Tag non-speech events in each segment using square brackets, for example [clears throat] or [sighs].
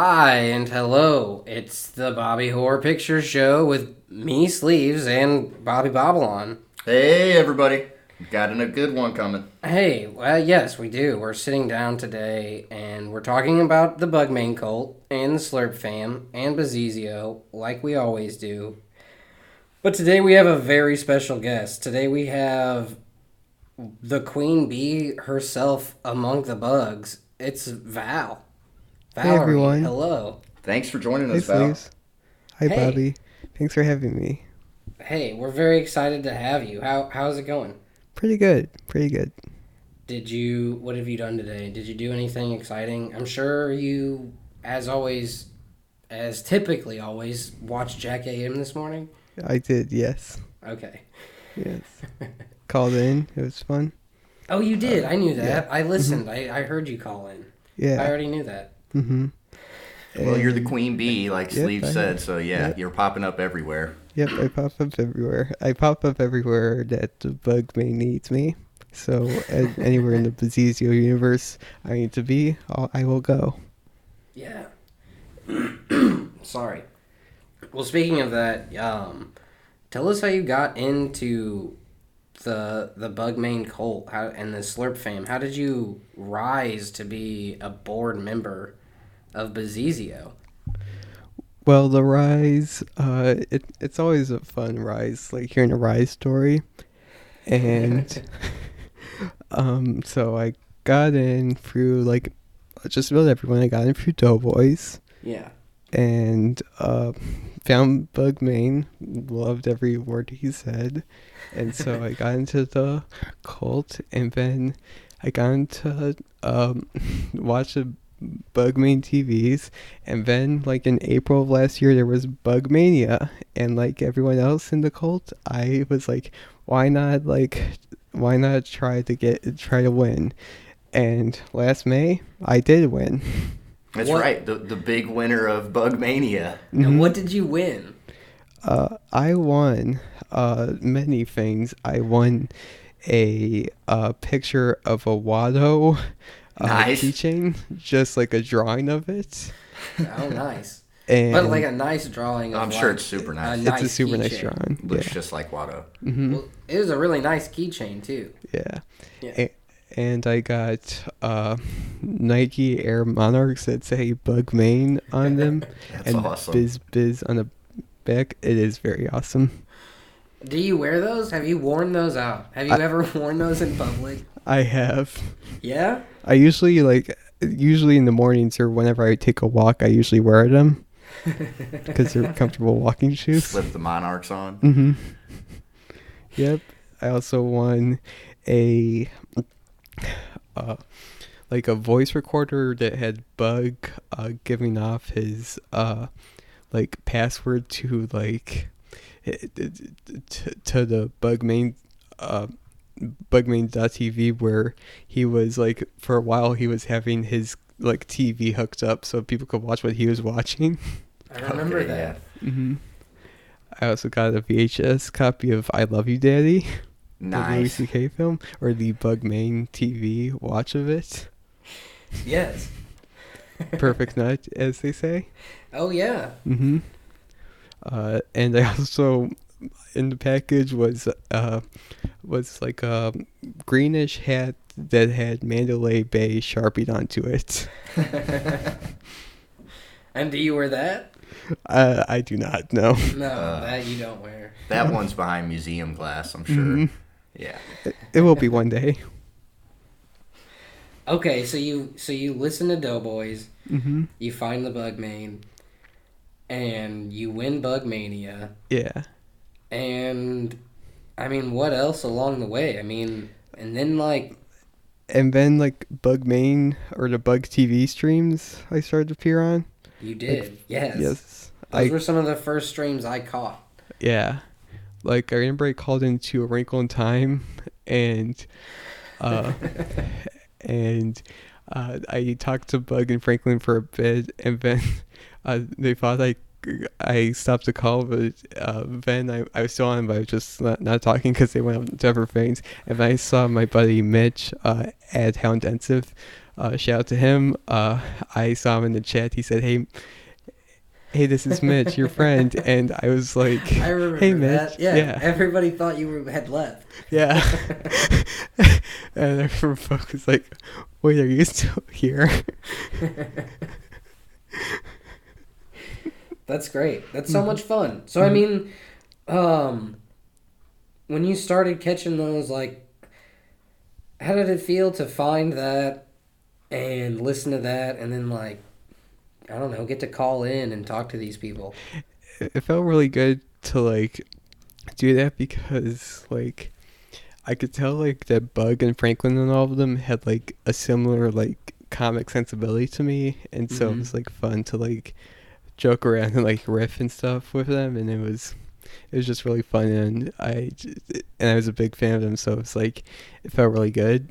Hi and hello. It's the Bobby Horror Picture Show with me, Sleeves, and Bobby Babylon. Hey, everybody. Got in a good one coming. Hey, well, yes, we do. We're sitting down today and we're talking about the Bugman cult and the Slurp fam and Bazizio, like we always do. But today we have a very special guest. Today we have the Queen Bee herself among the bugs. It's Val. Valerie, everyone. Hello. Thanks for joining Hey, us, Val. Sleeves. Hi, Hey. Bobby. Thanks for having me. Hey, we're very excited to have you. How how's it going? Pretty good. Pretty good. Did you what have you done today? Did you do anything exciting? I'm sure you as always as typically always watched Jack AM this morning. I did, yes. Okay. Yes. [laughs] Called in. It was fun. Oh, you did. I knew that. yeah. I listened. Mm-hmm. I, I heard you call in. Yeah. I already knew that. Mm-hmm. Well, you're the queen bee, like Yep, Sleeve said, so yeah, Yep. you're popping up everywhere. Yep, I pop up everywhere. I pop up everywhere that the bug may needs me. So, anywhere in the [laughs] Bazizio universe I need to be, I'll, I will go. Yeah. [clears throat] Sorry. Well, speaking of that, um, tell us how you got into the the Bugmain cult how, and the Slurp fame. How did you rise to be a board member of Bazizio? Well, the rise, uh, it, it's always a fun rise, like hearing a rise story. And [laughs] um, so I got in through, like, just about everyone. I got in through Doughboys Yeah. and uh, found Bug Main, loved every word he said. And so I got [laughs] into the cult, and then I got into um, [laughs] watch the Bugmane TVs, and then like in April of last year there was Bugmania, and like everyone else in the cult, I was like, why not like, why not try to get try to win? And last May I did win. That's What- right, the the big winner of Bugmania. And what did you win? Uh, I won uh, many things. I won a uh, picture of a Watto uh, Nice. keychain, [laughs] just like a drawing of it. Oh, nice. [laughs] And but like a nice drawing. Of I'm sure like it's super a nice. it's a super nice keychain. drawing. Looks Yeah. just like Watto. hmm Well, it was a really nice keychain too. yeah. Yeah. A- and I got uh, Nike Air Monarchs that say Bug Main on them, [laughs] That's and awesome. Biz Biz on the back. It is very awesome. Do you wear those? Have you worn those out? Have you I- ever worn those in public? I have. Yeah. I usually like usually in the mornings or whenever I take a walk, I usually wear them [laughs] because they're comfortable walking shoes. Slip the monarchs on. Mm-hmm. Yep. I also won a uh, like a voice recorder that had Bug uh, giving off his uh like password to like it- it- to, to the Bug main uh bugmain.tv where he was like for a while he was having his like TV hooked up so people could watch what he was watching. [laughs] I remember Okay, that. hmm I also got a VHS copy of I Love You Daddy, the Louis C.K. film, or the Bugmain TV watch of it. Yes. [laughs] Perfect night, as they say. Oh yeah. Mm-hmm. Uh, and I also, in the package was uh, was like a greenish hat that had Mandalay Bay sharpied onto it. [laughs] and do you wear that? Uh, I do not know. No, [laughs] Uh. that you don't wear. That one's behind museum glass, I'm sure. Mhm. Yeah. It, it will be one day. [laughs] Okay, so you so you listen to Doughboys, hmm you find the Bugmain, and you win Bug Mania. Yeah. And I mean, what else along the way? I mean, and then like and then like Bug Main or the Bug TV streams I started to appear on. you did, yes. Yes, Those I were some of the first streams I caught. yeah, like I remember I called into a Wrinkle in Time, [laughs] and uh, [laughs] and uh, I talked to Bug and Franklin for a bit, and then [laughs] uh, they thought I I stopped the call, but uh, then I, I was still on, but I was just not, not talking because they went up to other things. And I saw my buddy Mitch uh, at How Intensive uh, shout out to him. Uh, I saw him in the chat. He said, "Hey, hey, this is Mitch, your friend," [laughs] and I was like, I remember "Hey, Mitch." Yeah, yeah, everybody thought you were, had left. yeah. [laughs] and folk was like, "Wait, are you still here?" [laughs] That's great. That's so Mhm. much fun. So I Mhm. mean, um, when you started catching those, like, how did it feel to find that and listen to that, and then like, I don't know, get to call in and talk to these people? it felt really good to like do that because like I could tell like that Bug and Franklin and all of them had like a similar like comic sensibility to me, and so Mhm. it was like fun to like joke around and like riff and stuff with them, and it was it was just really fun, and I and I was a big fan of them, so it was like it felt really good.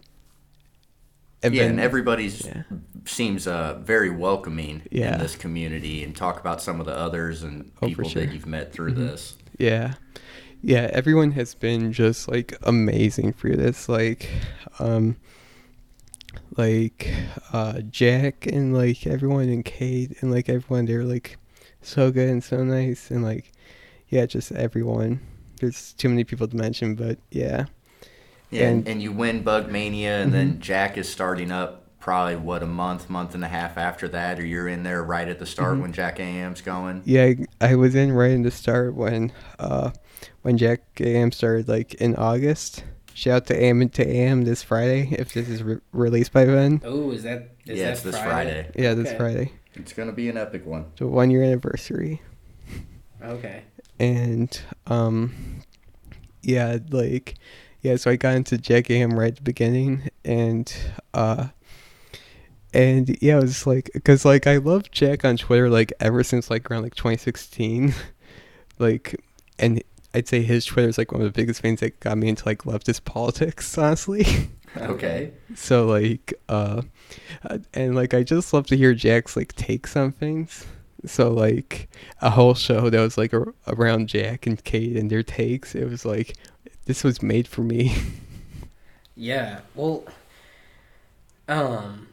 And yeah, then- and everybody's yeah. seems uh, very welcoming Yeah. in this community, and talk about some of the others and Oh, people sure. that you've met through Mhm. this. Yeah. Yeah, everyone has been just like amazing for this. Like um like uh Jack and like everyone and Kate and like everyone they're like so good and so nice and like yeah, just everyone. There's too many people to mention, but yeah. Yeah, and, And- you win Bug Mania, and Mhm. then Jack is starting up probably what a month, month and a half after that, or you're in there right at the start Mhm. when Jack AM's going. Yeah, I, I was in right in the start when uh when Jack AM started like in August. Shout out to AM to AM this Friday if this is re- released by then. Oh, is that is yeah, that it's this Friday? Friday. Yeah, this Okay. Friday. It's gonna be an epic one. The one year anniversary. Okay. and um yeah like yeah so i got into jack am right at the beginning and uh and yeah it was like because like i love jack on twitter like ever since like around like 2016 [laughs] like and i'd say his twitter is like one of the biggest things that got me into like leftist politics [laughs] honestly Okay. so like uh uh, and like i just love to hear jack's like takes on things so like a whole show that was like a- around jack and kate and their takes it was like this was made for me Yeah. Well, um,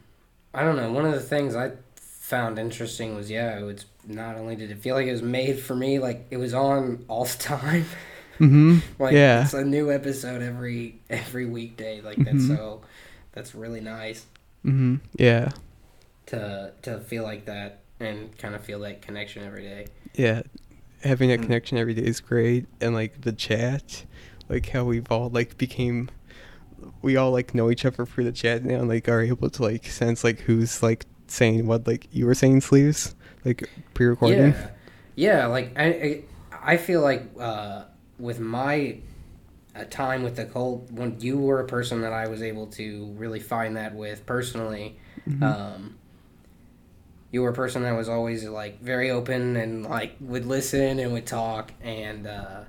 I don't know. One of the things I found interesting was yeah, it was not only did it feel like it was made for me, like it was on all the time. mm-hmm [laughs] like Yeah. it's a new episode every every weekday. Like that's Mhm. so that's really nice mm-hmm yeah to to feel like that and kind of feel that connection every day. yeah having that Mm. connection every day is great and like the chat like how we've all like became we all like know each other through the chat now and like are able to like sense like who's like saying what like you were saying sleeves like pre-recording Yeah, yeah. Like I, I, feel like uh, with my uh, time with the cult, when you were a person that I was able to really find that with personally, Mhm. um, you were a person that was always like very open and like would listen and would talk and. Uh,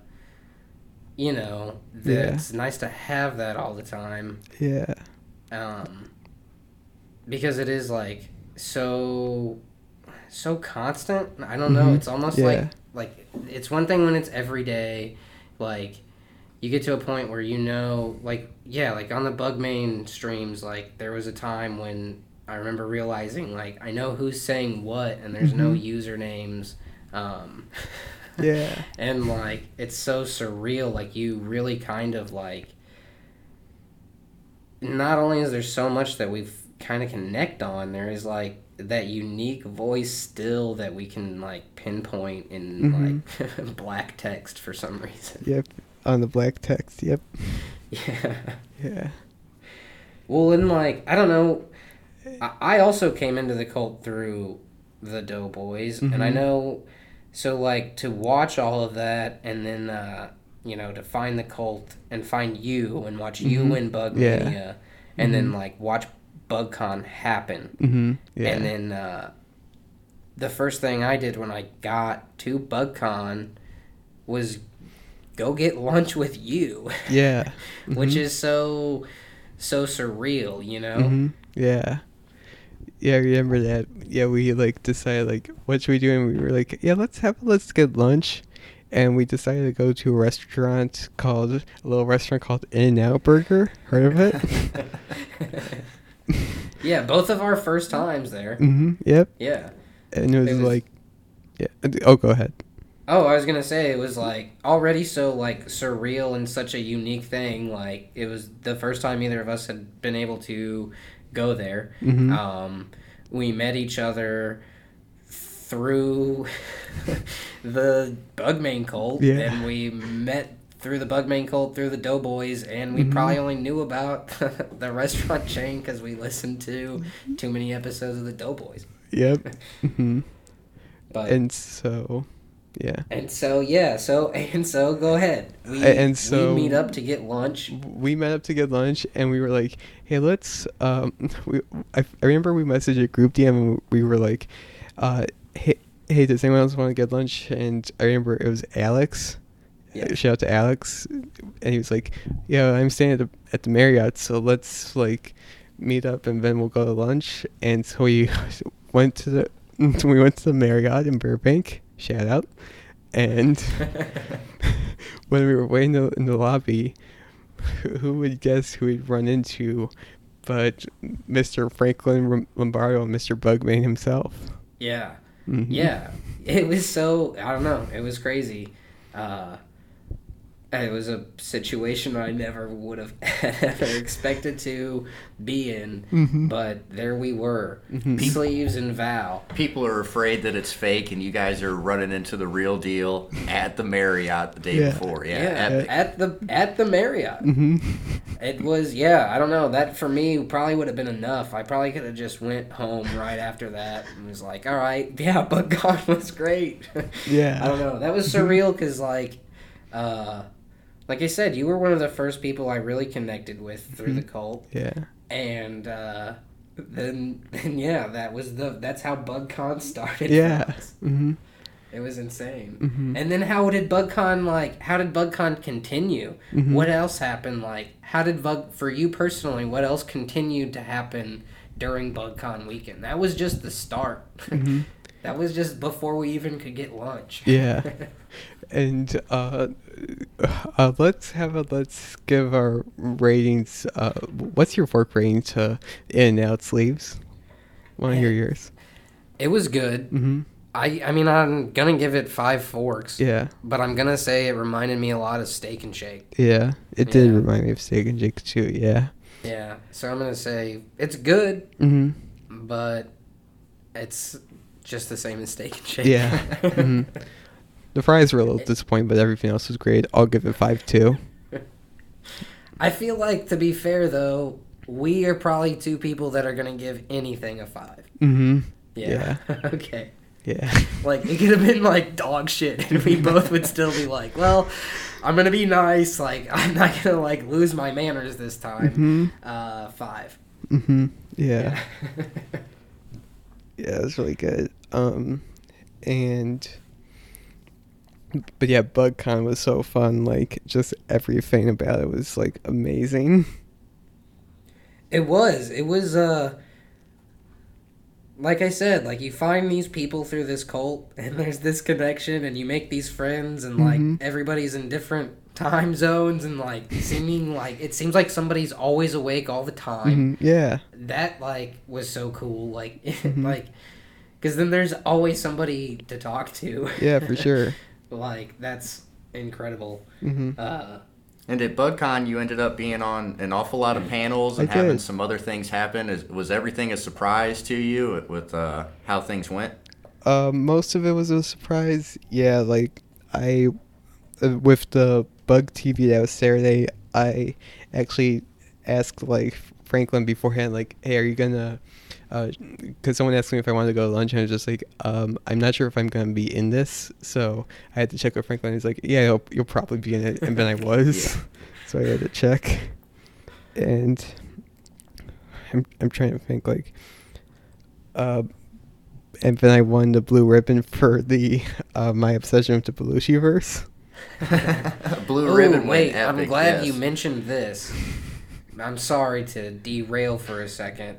you know, that Yeah. it's nice to have that all the time yeah um, because it is like so so constant. I don't know. Mhm. It's almost Yeah. like like it's one thing when it's every day, like you get to a point where you know, like yeah, like on the bug main streams, like there was a time when I remember realizing like I know who's saying what, and there's no Mhm. usernames. Um, [laughs] yeah and like it's so surreal like you really kind of like not only is there so much that we've kind of connect on there is like that unique voice still that we can like pinpoint in like [laughs] black text for some reason Yep. On the black text. Yep. [laughs] yeah Yeah. well and like i don't know i, I also came into the cult through the doughboys and i Mhm. know so like to watch all of that and then uh you know to find the cult and find you and watch you Mhm. win bug Yeah. mania and then Mhm. like watch bugcon happen Mm-hmm. Yeah. and then uh the first thing i did when i got to bugcon was go get [laughs] lunch with you yeah. [laughs] which Mhm. is so so surreal you know Mhm. Yeah. Yeah, I remember that. Yeah, we like decided like what should we do, and we were like, yeah, let's have let's get lunch, and we decided to go to a restaurant called a little restaurant called In and Out Burger. Heard of it? [laughs] [laughs] yeah, both of our first times there. Mm-hmm. Yep. Yeah. And it was, It was- like, yeah. Oh, go ahead. Oh, I was gonna say it was like already so like surreal and such a unique thing. Like it was the first time either of us had been able to go there. Mhm. Um, we met each other through [laughs] the Bugmain cult, Yeah. and we met through the Bugman cult through the Doughboys, and we Mhm. probably only knew about [laughs] the restaurant chain because we listened to too many episodes of the Doughboys. Yep. [laughs] hmm But And so, yeah. And so yeah, so [laughs] and so go ahead. We, and so- we meet up to get lunch. we met up to get lunch and we were like hey let's um we i, I remember we messaged a group dm and we were like uh hey, hey does anyone else want to get lunch and i remember it was alex Yeah. shout out to alex and he was like yeah i'm staying at the at the marriott so let's like meet up and then we'll go to lunch and so we [laughs] went to the [laughs] we went to the marriott in burbank shout out and [laughs] when we were waiting in the, in the lobby, who would guess who we'd run into but Mr. Franklin Lombardo and Mr. Bugman himself? Yeah, Mhm. yeah. It was so I don't know. It was crazy. Uh, it was a situation I never would have [laughs] ever expected to be in, Mhm. but there we were, Mhm. Sleeves and Val. People are afraid that it's fake, and you guys are running into the real deal at the Marriott the day Yeah. before. Yeah, Yeah, epic. at the at the Marriott. Mhm. It was yeah, I don't know. That for me probably would have been enough. I probably could have just went home right after that and was like, "All right, [laughs] yeah, but God was great." Yeah. [laughs] I don't know. That was surreal because like, uh, like I said, you were one of the first people I really connected with through the cult, Yeah. and uh, then then yeah, that was the that's how BugCon started. Yeah. us. [laughs] hmm It was insane. Mm-hmm. And then how did BugCon like? How did BugCon continue? Mhm. What else happened? Like, how did Bug for you personally? What else continued to happen during BugCon weekend? That was just the start. Mhm. [laughs] that was just before we even could get lunch. Yeah. [laughs] And uh, uh, let's have a let's give our ratings. Uh, what's your fork rating to In and Out Sleeves? Want to hear yours? it was good. hmm I I mean I'm gonna give it five forks. Yeah. But I'm gonna say it reminded me a lot of Steak and Shake. Yeah. It did Yeah. remind me of Steak and Shake too. Yeah. Yeah. So I'm gonna say it's good, hmm but it's just the same as Steak and Shake. Yeah. [laughs] hmm The fries were a little disappointing, but everything else was great. I'll give it five too. [laughs] I feel like to be fair though, we are probably two people that are gonna give anything a five. Mm-hmm. Yeah. [laughs] okay. Yeah. [laughs] Like it could have been like dog shit, and we both would still be like, "Well, I'm gonna be nice. Like I'm not gonna like lose my manners this time." hmm Uh, five. hmm Yeah. Yeah, it was really good. Um, and but yeah, BugCon was so fun. Like, just everything about it was like amazing. It was. It was. Uh, like I said, like you find these people through this cult, [laughs] and there's this connection, and you make these friends, and like Mhm. everybody's in different time zones, and like seeming like it seems like somebody's always awake all the time. Mhm, Yeah. That like was so cool. Like [laughs] Mhm. like because then there's always somebody to talk to. Yeah, for [laughs] sure. Like that's incredible. hmm Uh, And at BugCon, you ended up being on an awful lot of panels and having some other things happen. Is, was everything a surprise to you with uh, how things went? Uh, most of it was a surprise. Yeah, like I, uh, with the bug TV that was Saturday, I actually asked like Franklin beforehand, like, "Hey, are you gonna?" Because someone asked me if I wanted to go to lunch, and I was just like, um, "I'm not sure if I'm gonna be in this." So I had to check with Franklin. He's like, "Yeah, you'll, you'll probably be in it," and then I [laughs] was. Yeah. [laughs] So I had to check, and I'm I'm trying to think like. Uh, and then I won the blue ribbon for the uh, my obsession with the Belushi verse. Blue [laughs] oh, ribbon wait, epic. I'm glad yes. you mentioned this. I'm sorry to derail for a second,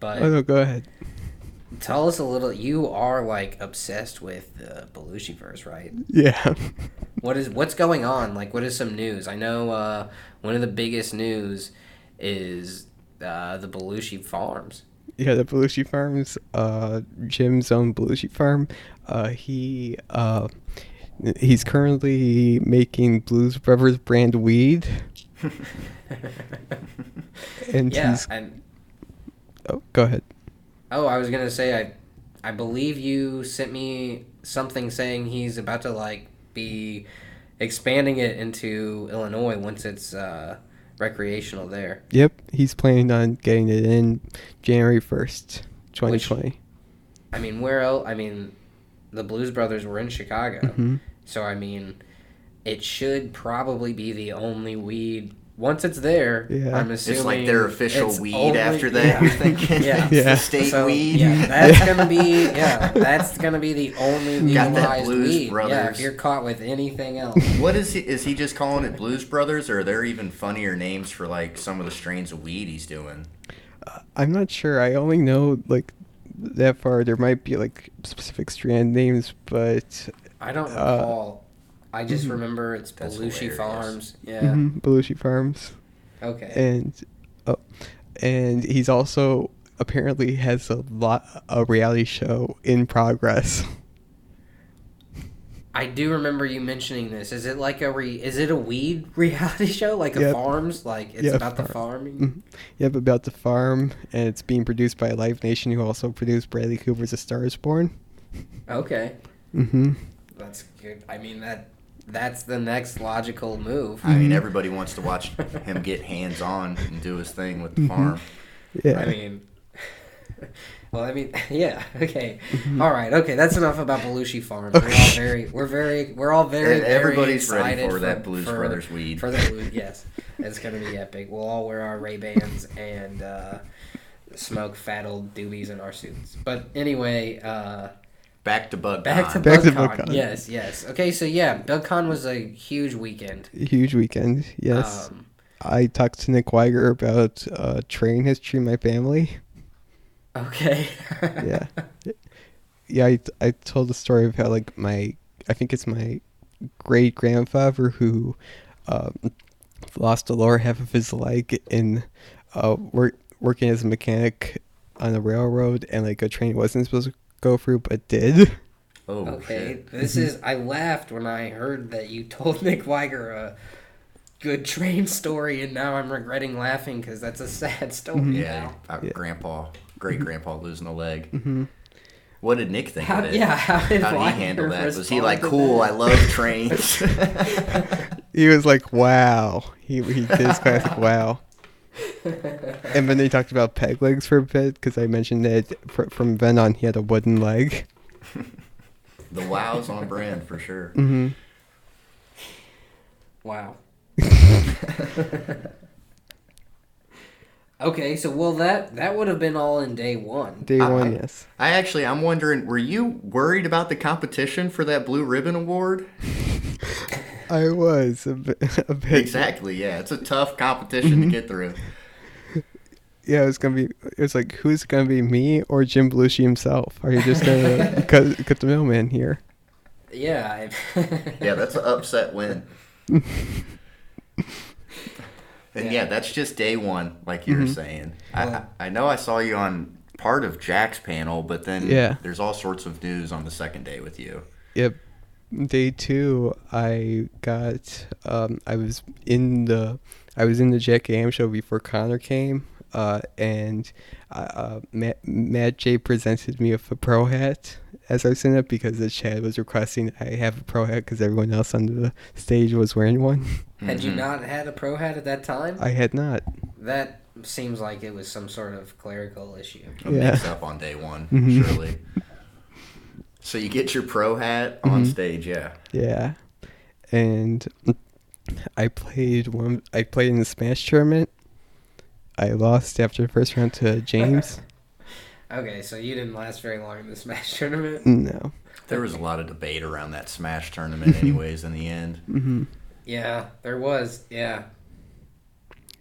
but Oh no, go ahead. tell us a little. You are like obsessed with the Belushi verse, right? Yeah. [laughs] What is what's going on? Like, what is some news? I know uh, one of the biggest news is uh, the Belushi Farms. Yeah, the Belushi Farms, uh, Jim's own Belushi Farm. Uh, he uh, he's currently making Blues Brothers brand weed, [laughs] and yeah, he's and oh, go ahead. oh, I was gonna say I, I believe you sent me something saying he's about to like be expanding it into Illinois once it's uh, recreational there. Yep, he's planning on getting it in January first, twenty twenty. I mean, where else? I mean, the Blues Brothers were in Chicago, Mm-hmm. so I mean, it should probably be the only weed. Once it's there, Yeah. I'm assuming It's like their official weed only- after [laughs] that. yeah. You're thinking Yeah. It's [laughs] Yeah. the state So, weed. Yeah, that's [laughs] gonna be yeah, that's gonna be the only Got that legalized Blues weed. Yeah, if you're caught with anything else. What is he? Is he just calling it Blues Brothers, or are there even funnier names for like some of the strains of weed he's doing? I'm not sure. I only know like that far. There might be like specific strand names, but I don't Uh, recall. I just remember it's That's Belushi hilarious. Farms. Yeah. mhm, Belushi Farms. Okay. and oh, and he's also apparently has a lot a reality show in progress. [laughs] I do remember you mentioning this. Is it like a re? Is it a weed [laughs] reality show? Like a Yep. farms? Like it's Yeah, about the farm. farming? Mhm. Yep, about the farm, and it's being produced by Live Nation, who also produced Bradley Cooper's A Star Is Born. Okay, Mm-hmm. that's good. I mean that that's the next logical move. I mean, Mhm. everybody wants to watch [laughs] him get hands on and do his thing with the Mhm. farm. Yeah. I mean, [laughs] well, I mean, [laughs] yeah. Okay, Mm-hmm. all right. Okay, that's enough about Belushi Farms. We're all very, we're very, we're all very, And very everybody's ready excited for that Blues for- Brothers weed. For the Blues, yes, it's gonna be epic. We'll all wear our Ray Bans and uh, smoke fat old doobies in our suits. But anyway, uh, Back to Bug. back to Con. Back to BugCon. BugCon. Yes, yes. Okay, so yeah, BugCon was a huge weekend. Huge weekend. Yes. Um, I talked to Nick Wiger about uh, train history in my family. okay. [laughs] Yeah. yeah, I, I told the story of how, like, my, I think it's my great grandfather who um, lost the lower half of his leg in uh, work, working as a mechanic on a railroad, and, like, a train wasn't supposed to go through, but did. Oh, Okay, shit. this is. I laughed when I heard that you told [laughs] Nick Wiger a good train story, and now I'm regretting laughing because that's a sad story. Yeah, now. uh, Yeah. Grandpa, great grandpa losing a leg. hmm What did Nick think How, of it? yeah, how did, How did he handle that? Was he like, cool. I love trains? [laughs] He was like, wow. He, he did his classic [laughs] wow. And then they talked about peg legs for a bit because I mentioned that fr- from then on he had a wooden leg. [laughs] the wow's on brand for sure. Mm-hmm. Wow. [laughs] okay, so well that that would have been all in day one. Day I- one, I- yes. I actually, I'm wondering, were you worried about the competition for that Blue Ribbon Award? [laughs] [laughs] I was a bit. [laughs] A bit Exactly, yeah. It's a tough competition to mm-hmm. get through. Yeah, it was gonna be. It was like, who's gonna be me or Jim Belushi himself? Are you just gonna [laughs] cut cut the middleman here? Yeah. I, Yeah, that's an upset win. And yeah. Yeah. that's just day one, like you were mm-hmm. saying. Well- I I know I saw you on part of Jack's panel, but then Yeah. there's all sorts of news on the second day with you. Yep. Day two, I got. Um, I was in the. I was in the Jack Am show before Connor came. Uh, and uh, uh, Matt, Matt J presented me with a pro hat as I was in it because the Chad was requesting I have a pro hat because everyone else on the stage was wearing one. [laughs] had you Mhm. not had a pro hat at that time? I had not. that seems like it was some sort of clerical issue. A Yeah. mix up on day one, Mhm. surely. [laughs] So you get your pro hat on Mhm. stage, yeah. Yeah, and I played one. I played in the Smash tournament. I lost after the first round to James. [laughs] Okay, so you didn't last very long in the Smash [laughs] tournament. no. There was a lot of debate around that Smash tournament, [laughs] anyways, in the end. hmm Yeah, there was. Yeah.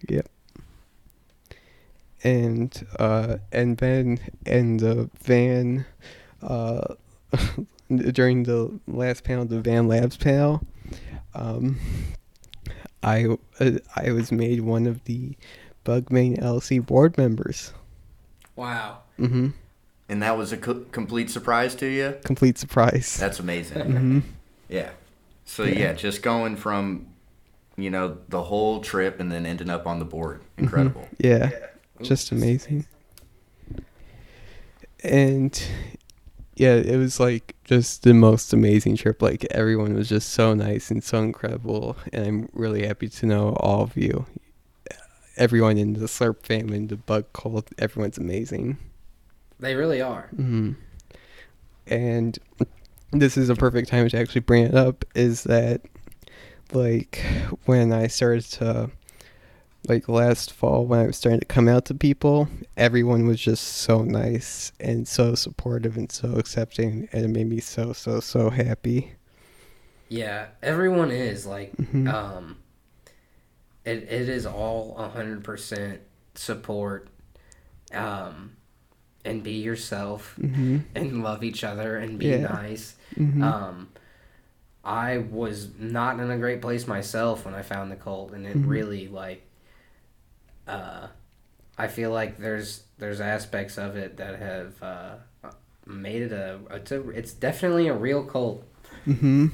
Yep. And uh, and then in the van, uh, [laughs] during the last panel, the Van Labs panel, um, I uh, I was made one of the Bugmain LC board members. Wow. hmm And that was a co- complete surprise to you? Complete surprise. That's amazing. [laughs] hmm Yeah. So Yeah. yeah. just going from, you know, the whole trip and then ending up on the board. Incredible. Yeah, just amazing. And yeah, it was like just the most amazing trip. Like everyone was just so nice and so incredible, and I'm really happy to know all of you. Everyone in the Slurp family, the Bug Cult, everyone's amazing. They really are. hmm And this is a perfect time to actually bring it up. Is that like when I started to like last fall when I was starting to come out to people, everyone was just so nice and so supportive and so accepting, and it made me so so so happy. Yeah, everyone is like Mhm. um it it is all a hundred percent support um and be yourself hmm and love each other and be Yeah. nice. hmm Um I was not in a great place myself when I found the cult and it Mhm. really like uh I feel like there's there's aspects of it that have uh made it a it's a it's definitely a real cult. hmm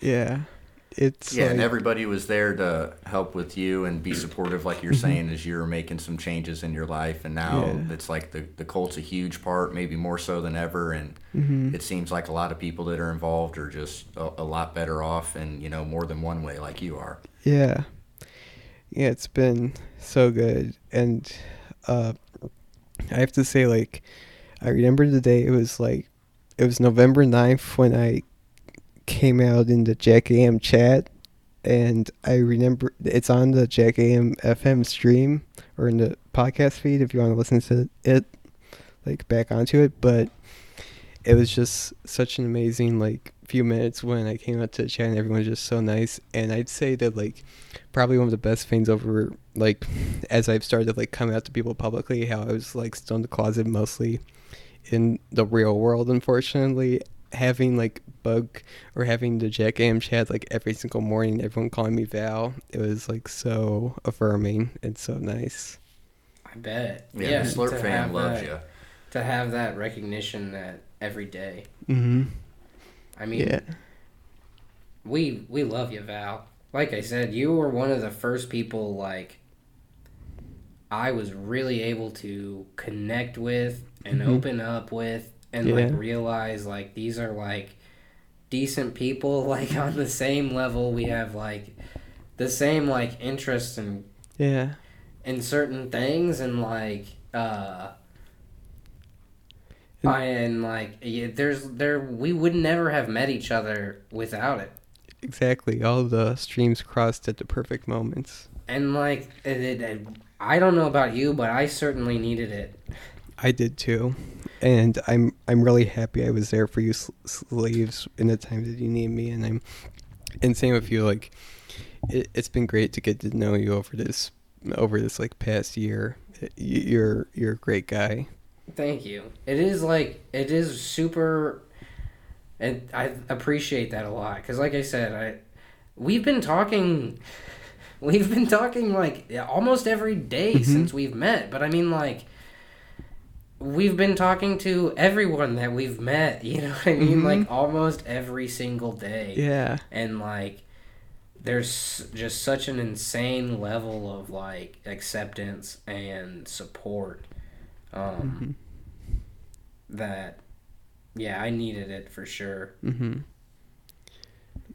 Yeah, it's Yeah, like, and everybody was there to help with you and be supportive, like you're Mhm. saying, as you're making some changes in your life. And now Yeah. it's like the, the cult's a huge part, maybe more so than ever. And mhm. it seems like a lot of people that are involved are just a, a lot better off and, you know, more than one way, like you are. Yeah. Yeah, it's been so good. And uh I have to say like I remember the day it was like it was November 9th when I came out in the Jack AM chat and I remember it's on the Jack AM FM stream or in the podcast feed if you want to listen to it like back onto it, but it was just such an amazing like few minutes when I came out to the chat and everyone was just so nice and I'd say that like probably one of the best things over like as I've started to like come out to people publicly how I was like still in the closet mostly in the real world unfortunately having like bug or having the Jack AM chat like every single morning everyone calling me Val it was like so affirming and so nice I bet. Yeah, the Slurp to fam loves that- you. To have that recognition that every day. mhm I mean, yeah we we love you, Val. Like I said, you were one of the first people like I was really able to connect with and Mhm. open up with and like realize like these are like decent people [laughs] like on the same level we have like the same like interests and yeah in certain things and like uh And- like yeah, there's there we would never have met each other without it. Exactly. All the streams crossed at the perfect moments. And like it, it, it- I don't know about you but I certainly needed it. I did too, and I'm I'm really happy I was there for you sl- slaves in the time that you need me, and I'm and same with you. Like, it, it's been great to get to know you over this over this like past year. You're you're a great guy. Thank you. It is like it is super and I appreciate that a lot because like I said I we've been talking [laughs] we've been talking like almost every day Mhm. since we've met but I mean like we've been talking to everyone that we've met [laughs] you know what i mean? Mhm. like almost every single day. Yeah, and like there's just such an insane level of like acceptance and support um that yeah i needed it for sure mm-hmm.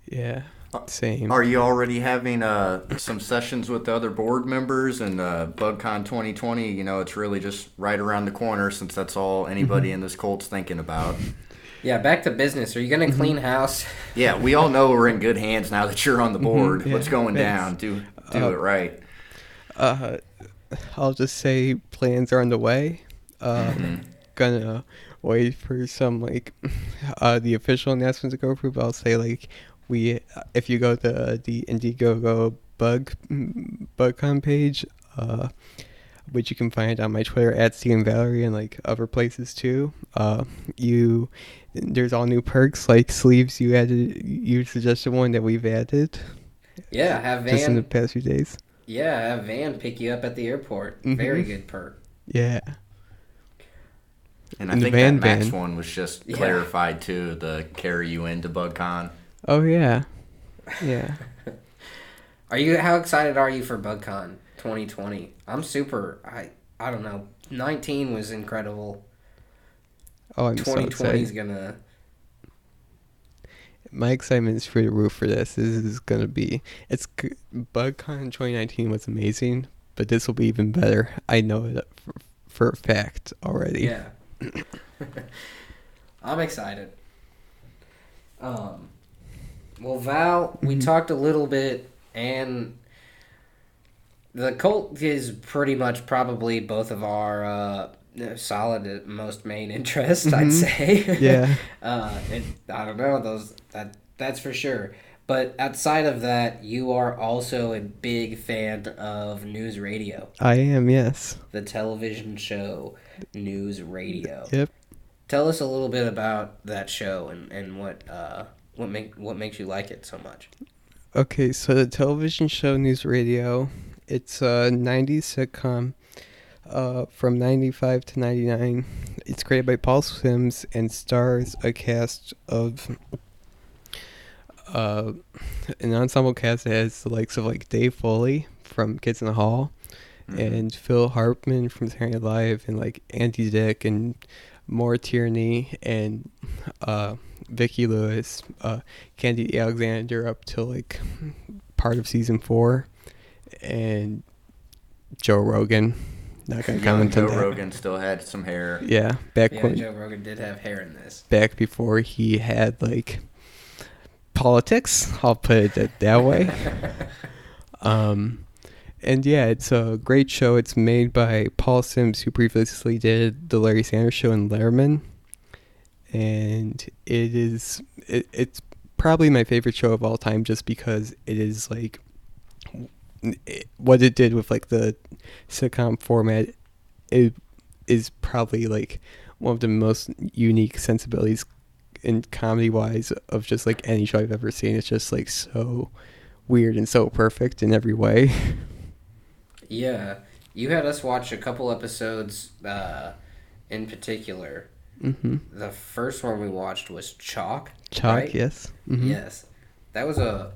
Yeah, Uh, same. Are you already having uh, some sessions with the other board members and uh, BugCon 2020? You know, it's really just right around the corner since that's all anybody in this cult's thinking about. yeah back to business are you gonna clean house Yeah, we all know we're in good hands now that you're on the board. Mhm, yeah, What's going thanks. down? Do do Uh, it right. Uh, I'll just say plans are on the way. Uh, gonna wait for some like [laughs] uh the official announcement to go through. But I'll say like we if you go to the Indiegogo bug bugcon page, uh, which you can find on my Twitter at Stealing Valerie and like other places too. Uh, you there's all new perks like sleeves. You added you suggested one that we've added yeah have Van just in the past few days. Yeah, have van pick you up at the airport. Mhm. Very good perk. Yeah. And I And the think van that Max van. one was just Yeah. clarified too, the carry you into BugCon. Oh yeah. Yeah. [laughs] Are you? How excited are you for BugCon 2020? I'm super. I I don't know. 19 was incredible. Oh, I'm so 2020 is excited. gonna. My excitement is through the roof for this. This is gonna be. It's BugCon 2019 was amazing, but this will be even better. I know it for, for a fact already. Yeah. [coughs] I'm excited. Um. Well, Val, we Mhm. talked a little bit, and the cult is pretty much probably both of our uh, solid most main [laughs] interests. I'd Mhm. say. Yeah. [laughs] Uh, it, I don't know those that that's for sure. But outside of that, you are also a big fan of news radio, I am. Yes. the television show News Radio. Yep. Tell us a little bit about that show and, and what uh what make what makes you like it so much. Okay, so the television show News Radio, it's a 90s sitcom uh, from 95 to 99. It's created by Paul Simms and stars a cast of uh, an ensemble cast that has the likes of like Dave Foley from Kids in the Hall Mhm. and Phil Hartman from Saturday Night Live and like Andy Dick and Maura Tierney and uh, Vicki Lewis, uh, Khandi Alexander up till like part of season four, and Joe Rogan. Not gonna Young comment Joe on that. Rogan still had some hair. Yeah, back Yeah, when Joe Rogan did have hair in this. back before he had like politics. I'll put it that, way. [laughs] Um, and yeah, it's a great show. It's made by Paul Simms, who previously did the Larry Sanders Show and Letterman, and it is it, it's probably my favorite show of all time, just because it is like it, what it did with like the sitcom format. It is probably like one of the most unique sensibilities in comedy wise of just like any show I've ever seen. It's just like so weird and so perfect in every way. Yeah, you had us watch a couple episodes uh, in particular. hmm The first one we watched was Chalk. Chalk, right? yes. hmm Yes, that was a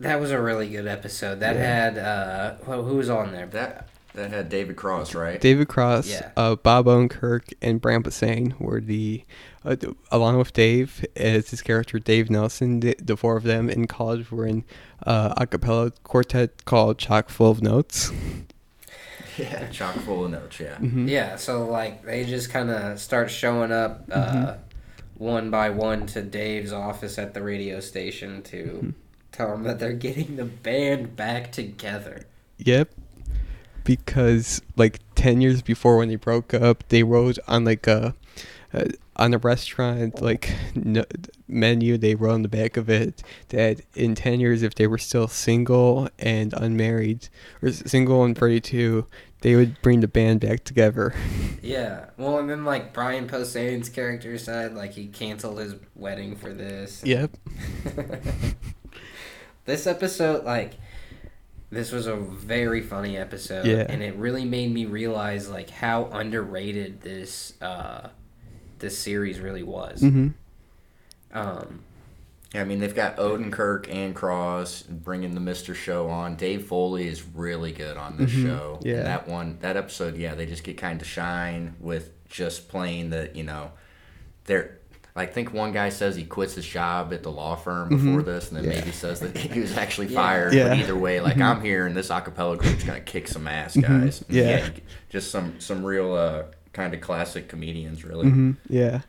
that was a really good episode. That Yeah. had uh, who who was on there? That that had David Cross, right? David Cross, Yeah. uh, Bob Odenkirk, and Brian Posehn were the, uh, th- along with Dave as his character Dave Nelson. The, the four of them in college were in uh, a cappella quartet called Chock Full of Notes. [laughs] yeah, chock full of notes. Yeah. hmm Yeah, so like they just kind of start showing up uh, Mhm. one by one to Dave's office at the radio station to Mhm. tell him that they're getting the band back together. Yep. Because like ten years before when they broke up, they wrote on like a uh, on a restaurant like no, menu. They wrote on the back of it that in ten years, if they were still single and unmarried, or single and thirty two, they would bring the band back together. [laughs] Yeah, well, and then like Brian Posehn's character said like he canceled his wedding for this. yep. [laughs] this episode, like, this was a very funny episode, Yeah. and it really made me realize like how underrated this uh, this series really was. hmm Um, Yeah, I mean they've got Odenkirk and Cross bringing the Mister Show on. Dave Foley is really good on this Mhm, show. yeah. And that one, that episode, yeah, they just get kind of shine with just playing the, you know, they're. I think one guy says he quits his job at the law firm before Mhm, this, and then yeah. maybe says that [laughs] he was actually fired. Yeah. But either way, like Mhm. I'm here, and this acapella group's gonna kick some ass, Mhm, guys. And yeah. you get just some some real uh, kind of classic comedians, really. hmm Yeah.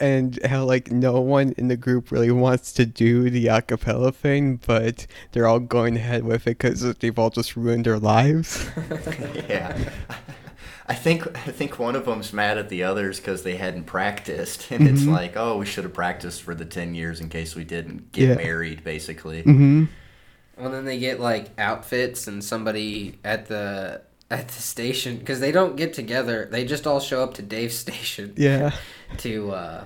And how like no one in the group really wants to do the acapella thing, but they're all going ahead with it because they've all just ruined their lives. [laughs] yeah. [laughs] I think I think one of them's mad at the others because they hadn't practiced, [laughs] and it's Mhm. like, oh, we should have practiced for the ten years in case we didn't get Yeah. married, basically. hmm well, then they get like outfits and somebody at the at the station because they don't get together. They just all show up to Dave's [laughs] station. Yeah. to uh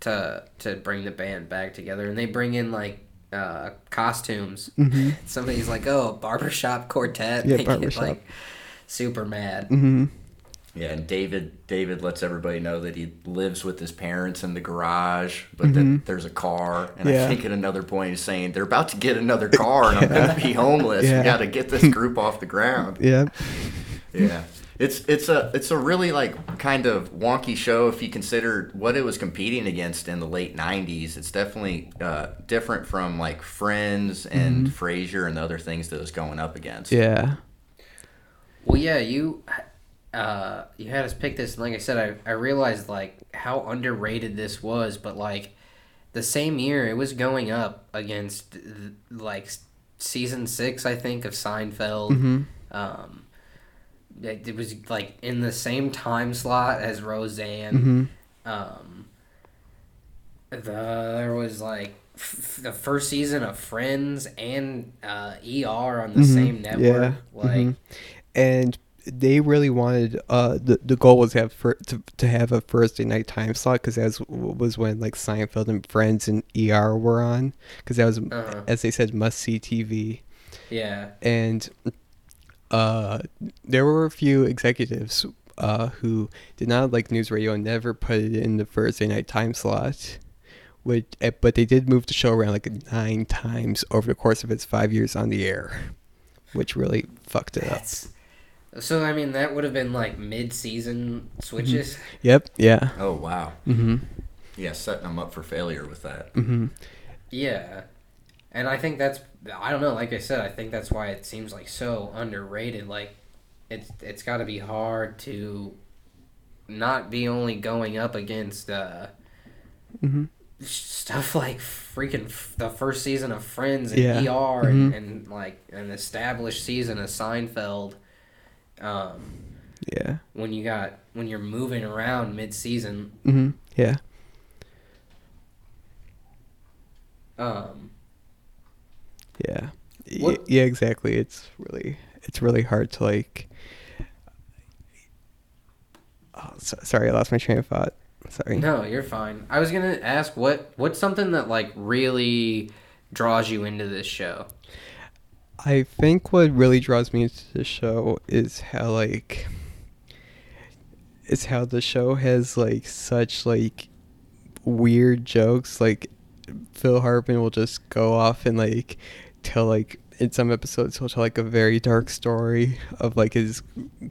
to to bring the band back together and they bring in like uh, costumes. hmm Somebody's like, "Oh, barbershop quartet." Yeah, [laughs] They get, barbershop. like super mad. hmm Yeah, and David David lets everybody know that he lives with his parents in the garage, but that there's a car. And I Mm-hmm. Think at another point he's saying they're about to get another car, and I'm going [laughs] to be homeless. Yeah. We got to get this [laughs] group off the ground. Yeah. Yeah, it's it's a it's a really like kind of wonky show if you consider what it was competing against in the late '90s. It's definitely uh, different from like Friends and Frasier and the other things that it was going up against. Yeah. Well, yeah, you uh, you had us pick this, and like I said, I, I realized like how underrated this was, but like the same year it was going up against like season six, I think, of Seinfeld. hmm Um, it, it was like in the same time slot as Roseanne. hmm Um, the, there was like f- the first season of Friends and uh, ER on the Mhm. same network. Yeah. Like, mhm. And they really wanted uh the the goal was to have fir- to, to have a Thursday night time slot because that was, was when like Seinfeld and Friends and ER were on because that was Uh-huh. as they said must see TV yeah. and uh there were a few executives uh who did not like news radio and never put it in the Thursday night time slot. Which, eh, but they did move the show around like nine times over the course of its five years on the air, which really fucked it up. That's so. I mean, that would have been like mid-season switches. Yep. Yeah. Oh wow. Mm-hmm. Yeah, setting them up for failure with that. Mm-hmm. Yeah, and I think that's. I don't know. Like I said, I think that's why it seems like so underrated. Like, it's it's got to be hard to not be only going up against uh, Mm-hmm. stuff like freaking f- the first season of Friends and Yeah. ER and, and like an established season of Seinfeld. Um, Yeah. when you got when you're moving around mid-season, Mm-hmm. Yeah. um, Yeah. What- yeah. Exactly. It's really it's really hard to like. Oh, so, sorry, I lost my train of thought. Sorry. no, you're fine. I was gonna ask what what's something that like really draws you into this show. I think what really draws me into the show is how like is how the show has like such like weird jokes like Phil Hartman will just go off and like tell like in some episodes he'll tell like a very dark story of like his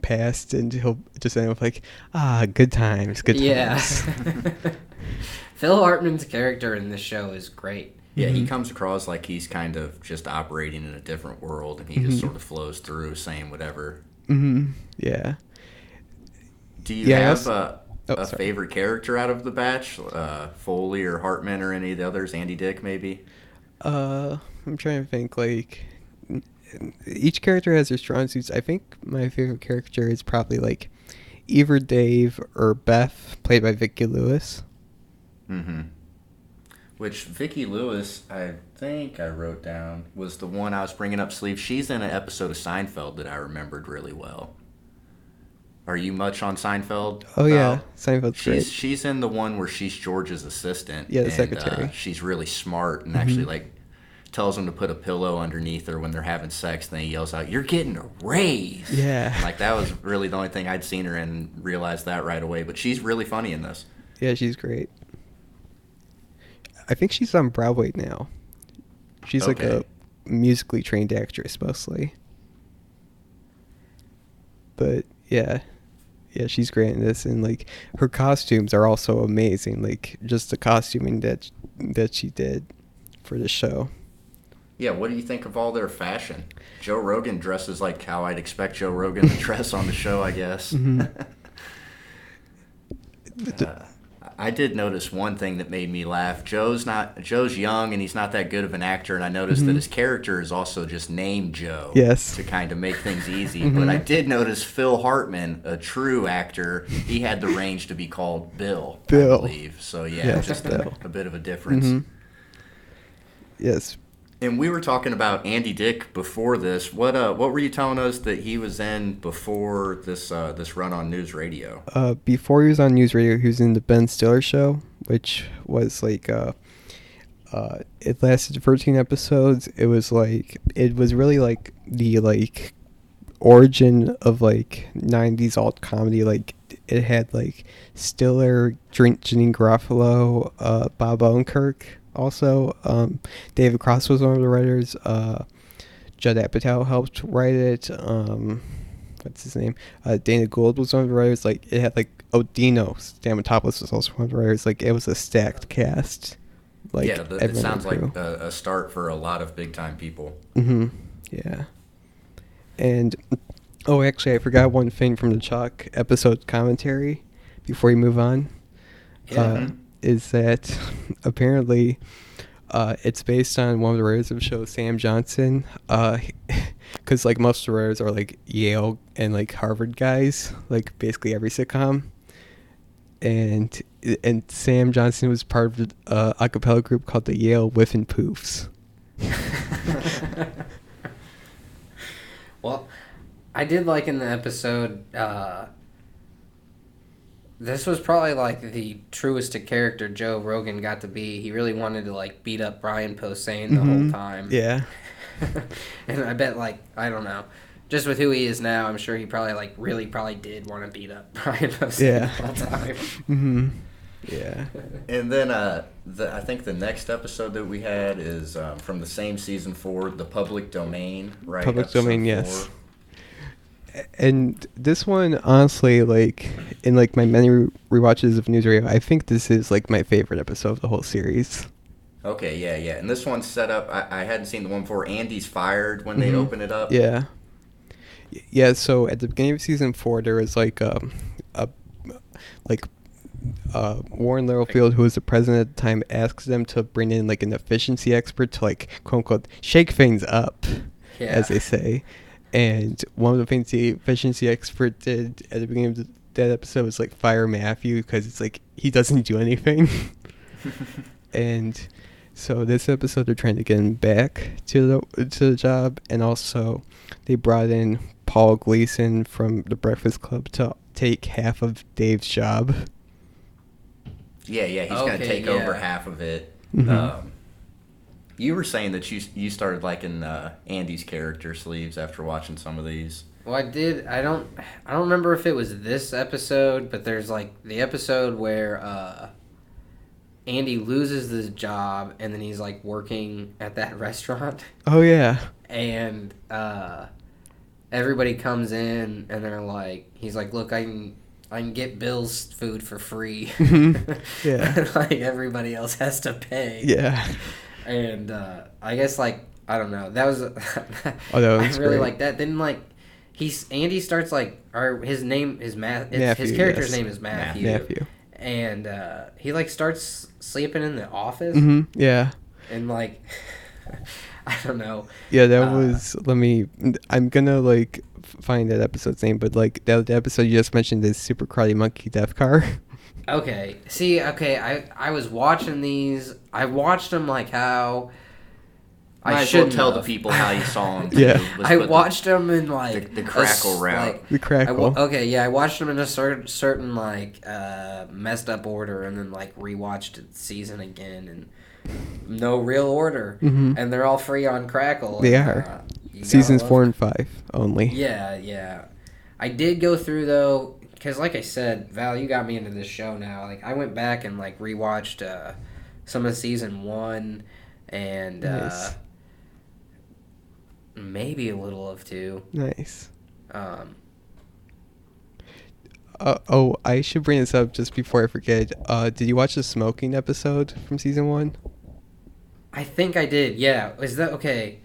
past and he'll just end with like ah good times good times yeah. [laughs] Phil Hartman's character in this show is great. Yeah, he Mhm. comes across like he's kind of just operating in a different world, and he Mhm. just sort of flows through, saying whatever. hmm yeah Do you Yeah, have a, oh, a favorite character out of the batch? Uh, Foley or Hartman or any of the others? Andy Dick, maybe. Uh, I'm trying to think. Like, each character has their strong suits. I think my favorite character is probably like either Dave or Beth, played by Vicky Lewis. Mm-hmm. Which Vicky Lewis, I think I wrote down, was the one I was bringing up sleeve. She's in an episode of Seinfeld that I remembered really well. Are you much on Seinfeld? Oh yeah, Val? Seinfeld's She's great. she's in the one where she's George's assistant. Yeah, the and, secretary. Mm-hmm. Uh, she's really smart and actually like tells him to put a pillow underneath her when they're having sex. Then he yells out, "You're getting a raise!" Yeah. like that was really the only thing I'd seen her in. and Realized that right away. But she's really funny in this. Yeah, she's great. I think she's on Broadway now. She's like a musically trained actress mostly. But yeah. Yeah, she's great in this and like her costumes are also amazing. Like just the costuming that that she did for the show. Yeah, what do you think of all their fashion? Joe Rogan dresses like how I'd expect Joe Rogan to [laughs] dress on the show, I guess. [laughs] Mhm. Uh, I did notice one thing that made me laugh. Joe's not Joe's young and he's not that good of an actor, and I noticed that Mhm. his character is also just named Joe. Yes. To kind of make things easy. But I did notice Phil Hartman, a true actor, he had the range to be called Bill. Bill. I believe. So yeah, Yes, just a, a bit of a difference. Mhm. Yes. And we were talking about Andy Dick before this. What uh, what were you telling us that he was in before this uh, this run on news radio? Uh, before he was on news radio, he was in the Ben Stiller show, which was like uh, uh, it lasted 13 episodes. It was like it was really like the like origin of like 90s alt comedy. Like it had like Stiller, Drink Janeane Garofalo, uh, Bob Odenkirk. Also, um, David Cross was one of the writers. Uh, Judd Apatow helped write it. Um, what's his name? Uh, Dana Gould was one of the writers. Like it had like Odino Stamatopoulos was also one of the writers. Like it was a stacked cast. Like yeah, the, it sounds like a, a start for a lot of big time people. Mm-hmm. Yeah. And oh, actually, I forgot one thing from the Chalk episode commentary before we move on. Yeah. Uh, is that [laughs] apparently uh, it's based on one of the writers of the show, Sam Johnson. [laughs] Because like most of the writers are like Yale and like Harvard guys, like basically every sitcom. And and Sam Johnson was part of uh, a cappella group called the Yale Whiffenpoofs. [laughs] well, I did like in the episode. Uh, this was probably like the truest to character Joe Rogan got to be. He really wanted to like beat up Brian Posehn the whole Mhm. time. Yeah. [laughs] and I bet like I don't know, just with who he is now, I'm sure he probably like really probably did want to beat up [laughs] Brian Posehn Yeah. the whole time. hmm Yeah. And then uh, the, I think the next episode that we had is um, from the same season four, the public domain, right? Public Episode Domain, yes. And this one, honestly, like in like my many re- rewatches of News Radio, I think this is like my favorite episode of the whole series. Okay, yeah, yeah. And this one's set up. I, I hadn't seen the one before. Andy's fired when they Mhm. open it up. Yeah. Yeah. So at the beginning of season four, there was like um, a like uh, Warren Littlefield, who was the president at the time, asks them to bring in like an efficiency expert to like quote unquote shake things up, Yeah. as they say. And one of the things the efficiency expert did at the beginning of the, that episode was like fire Matthew because it's like he doesn't do anything. [laughs] and so this episode they're trying to get him back to the to the job, and also they brought in Paul Gleason from the Breakfast Club to take half of Dave's job. Yeah, yeah. He's gonna Okay, take over half of it. Mm-hmm. Um, you were saying that you you started liking uh, Andy's character sleeves after watching some of these. Well, I did. I don't. I don't remember if it was this episode, but there's like the episode where uh, Andy loses his job, and then he's like working at that [laughs] restaurant, Oh yeah, and uh, everybody comes in, and they're like, he's like, "Look, I can." I can get Bill's food for free. [laughs] Yeah. like everybody else has to pay. yeah. And uh, I guess like I don't know. That was [laughs] Oh, that I really like that. Then like he's Andy starts like or his name is Matt. His character's yes. name is Matthew. Matthew. And uh, he like starts sleeping in the office Mm-hmm. Yeah. and like [laughs] I don't know. Yeah, that Uh, was. Let me. I'm gonna like find that episode's name, but like that the episode you just mentioned is Super Karate Monkey Death Car. [laughs] Okay. See, okay, I I was watching these. I watched them like how Might I as well shouldn't tell the people how you saw them. [laughs] Yeah. I watched them in like the a crackle s- route. like, the crackle. wa- okay, yeah, I watched them in a certain certain like uh, messed up order, and then like rewatched the season again, and no real order, Mhm. and they're all free on Crackle. They and, are. uh, Seasons four and five only. Yeah, yeah. I did go through though, because like I said, Val, you got me into this show now. Like I went back and like rewatched uh, some of season one, and uh, maybe a little of two. Nice. Um, Uh, oh, I should bring this up just before I forget. Uh, did you watch the smoking episode from season one? I think I did. Yeah. Is that okay?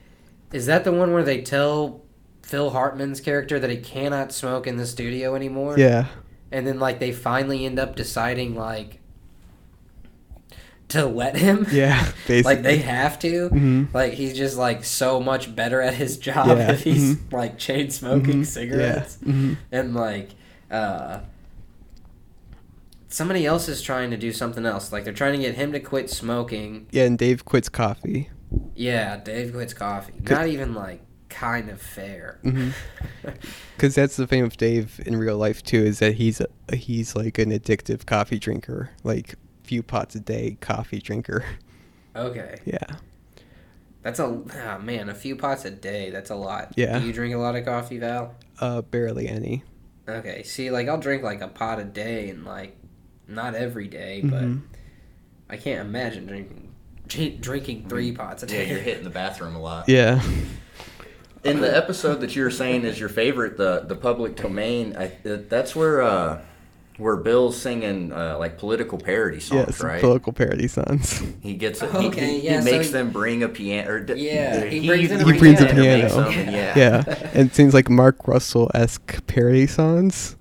Is that the one where they tell Phil Hartman's character that he cannot smoke in the studio anymore? Yeah. And then like they finally end up deciding like to let him. Yeah. Basically. [laughs] like they have to. hmm Like he's just like so much better at his job Yeah, [laughs] if he's mhm. like chain smoking Mhm, cigarettes Yeah. and like uh somebody else is trying to do something else. Like they're trying to get him to quit smoking. Yeah, and Dave quits coffee. Yeah, Dave quits coffee. Not even like kind of fair. [laughs] Because that's the thing with Dave in real life too, is that he's a, he's like an addictive coffee drinker, like few pots a day coffee drinker. Okay. [laughs] Yeah. That's a oh, man, a few pots a day. That's a lot. Yeah. Do you drink a lot of coffee, Val? Uh, barely any. Okay. See, like I'll drink like a pot a day, and like not every day, but Mhm. I can't imagine drinking drinking three pots a day. Yeah, day. you're hitting the bathroom a lot. Yeah. In the episode that you were saying is your favorite, the the public domain, I, that's where uh, where Bill's singing uh, like political parody songs, Yes. right? Political parody songs. he gets it. Okay, he, yeah, he so makes he- them bring a piano. Or d- Yeah, he he, brings in a He brings piano, makes piano. them, yeah. yeah. [laughs] And it seems like Mark Russell esque parody songs.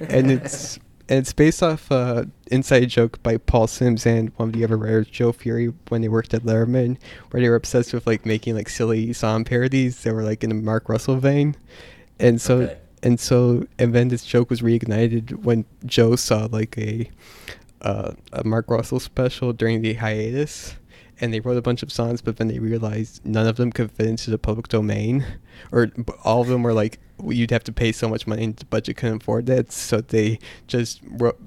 and it's and it's based off uh inside joke by Paul Simms and one of the other writers, Joe Furey, when they worked at Letterman, where they were obsessed with like making like silly song parodies that were like in a Mark Russell vein. And so Okay. And so and then this joke was reignited when Joe saw like a uh, a Mark Russell special during the hiatus, and they wrote a bunch of songs, but then they realized none of them could fit into the public domain, or all of them were like you'd have to pay so much money, and the budget couldn't afford that, so they just wrote,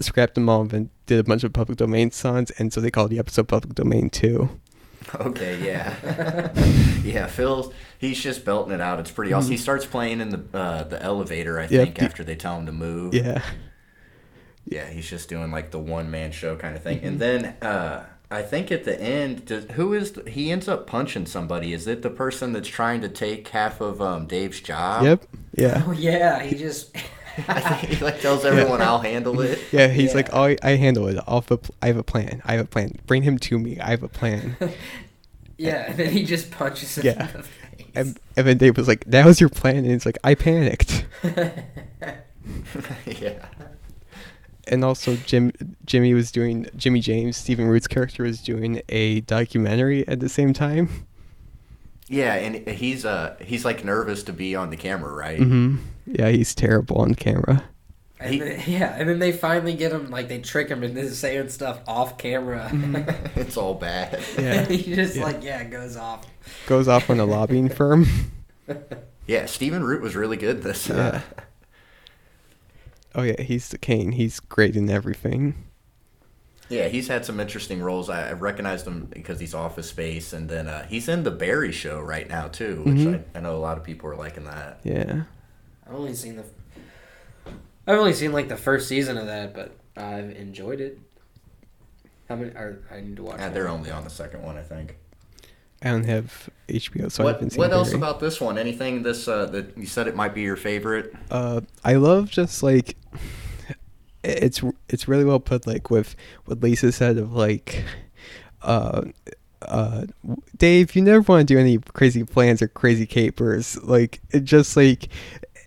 scrapped them all and did a bunch of public domain songs, and so they called the episode Public Domain Two. Okay, yeah, [laughs] yeah. Phil, he's just belting it out. It's pretty awesome. He starts playing in the uh, the elevator, I Mm-hmm. Yep. think, after they tell him to move. Yeah, Yeah, he's just doing like the one man show kind of thing. Mm-hmm. And then uh, I think at the end, does, who is the, he ends up punching somebody? Is it the person that's trying to take half of um, Dave's job? yep, yeah. Oh yeah, he just [laughs] [laughs] I think he like tells everyone I'll handle it. [laughs] Yeah, he's Yeah. like, oh, I, I handle it. I'll have a I have a plan. I have a plan. Bring him to me. I have a plan. yeah, and then he just punches him Yeah. In the face. And, and then Dave was like, "That was your plan," and it's like, "I panicked." [laughs] yeah. And also, Jim Jimmy was doing Jimmy James, Stephen Root's character was doing a documentary at the same time. Yeah, and he's uh he's like nervous to be on the camera, right? Mm-hmm. Yeah, he's terrible on camera. And He- then, [laughs] yeah, and then they finally get him like they trick him into saying stuff off camera. [laughs] it's all bad. Yeah. [laughs] he just Yeah. like yeah goes off. Goes off on a lobbying firm. Yeah, Stephen Root was really good this. Uh, Oh yeah, he's the king. He's great in everything. yeah, he's had some interesting roles. I, I recognized him because he's Office Space, and then uh, he's in the Barry Show right now too, which Mhm. I, I know a lot of people are liking that. Yeah. I've only seen the. I've only seen like the first season of that, but I've enjoyed it. How many? Are, I need to watch. Yeah, they're only on the second one, I think. I don't have HBO, so I what haven't seen what else Barry. about this one? Anything this uh, that you said it might be your favorite? uh I love just like it's it's really well put like with what Lisa said of like uh uh Dave you never want to do any crazy plans or crazy capers like it just like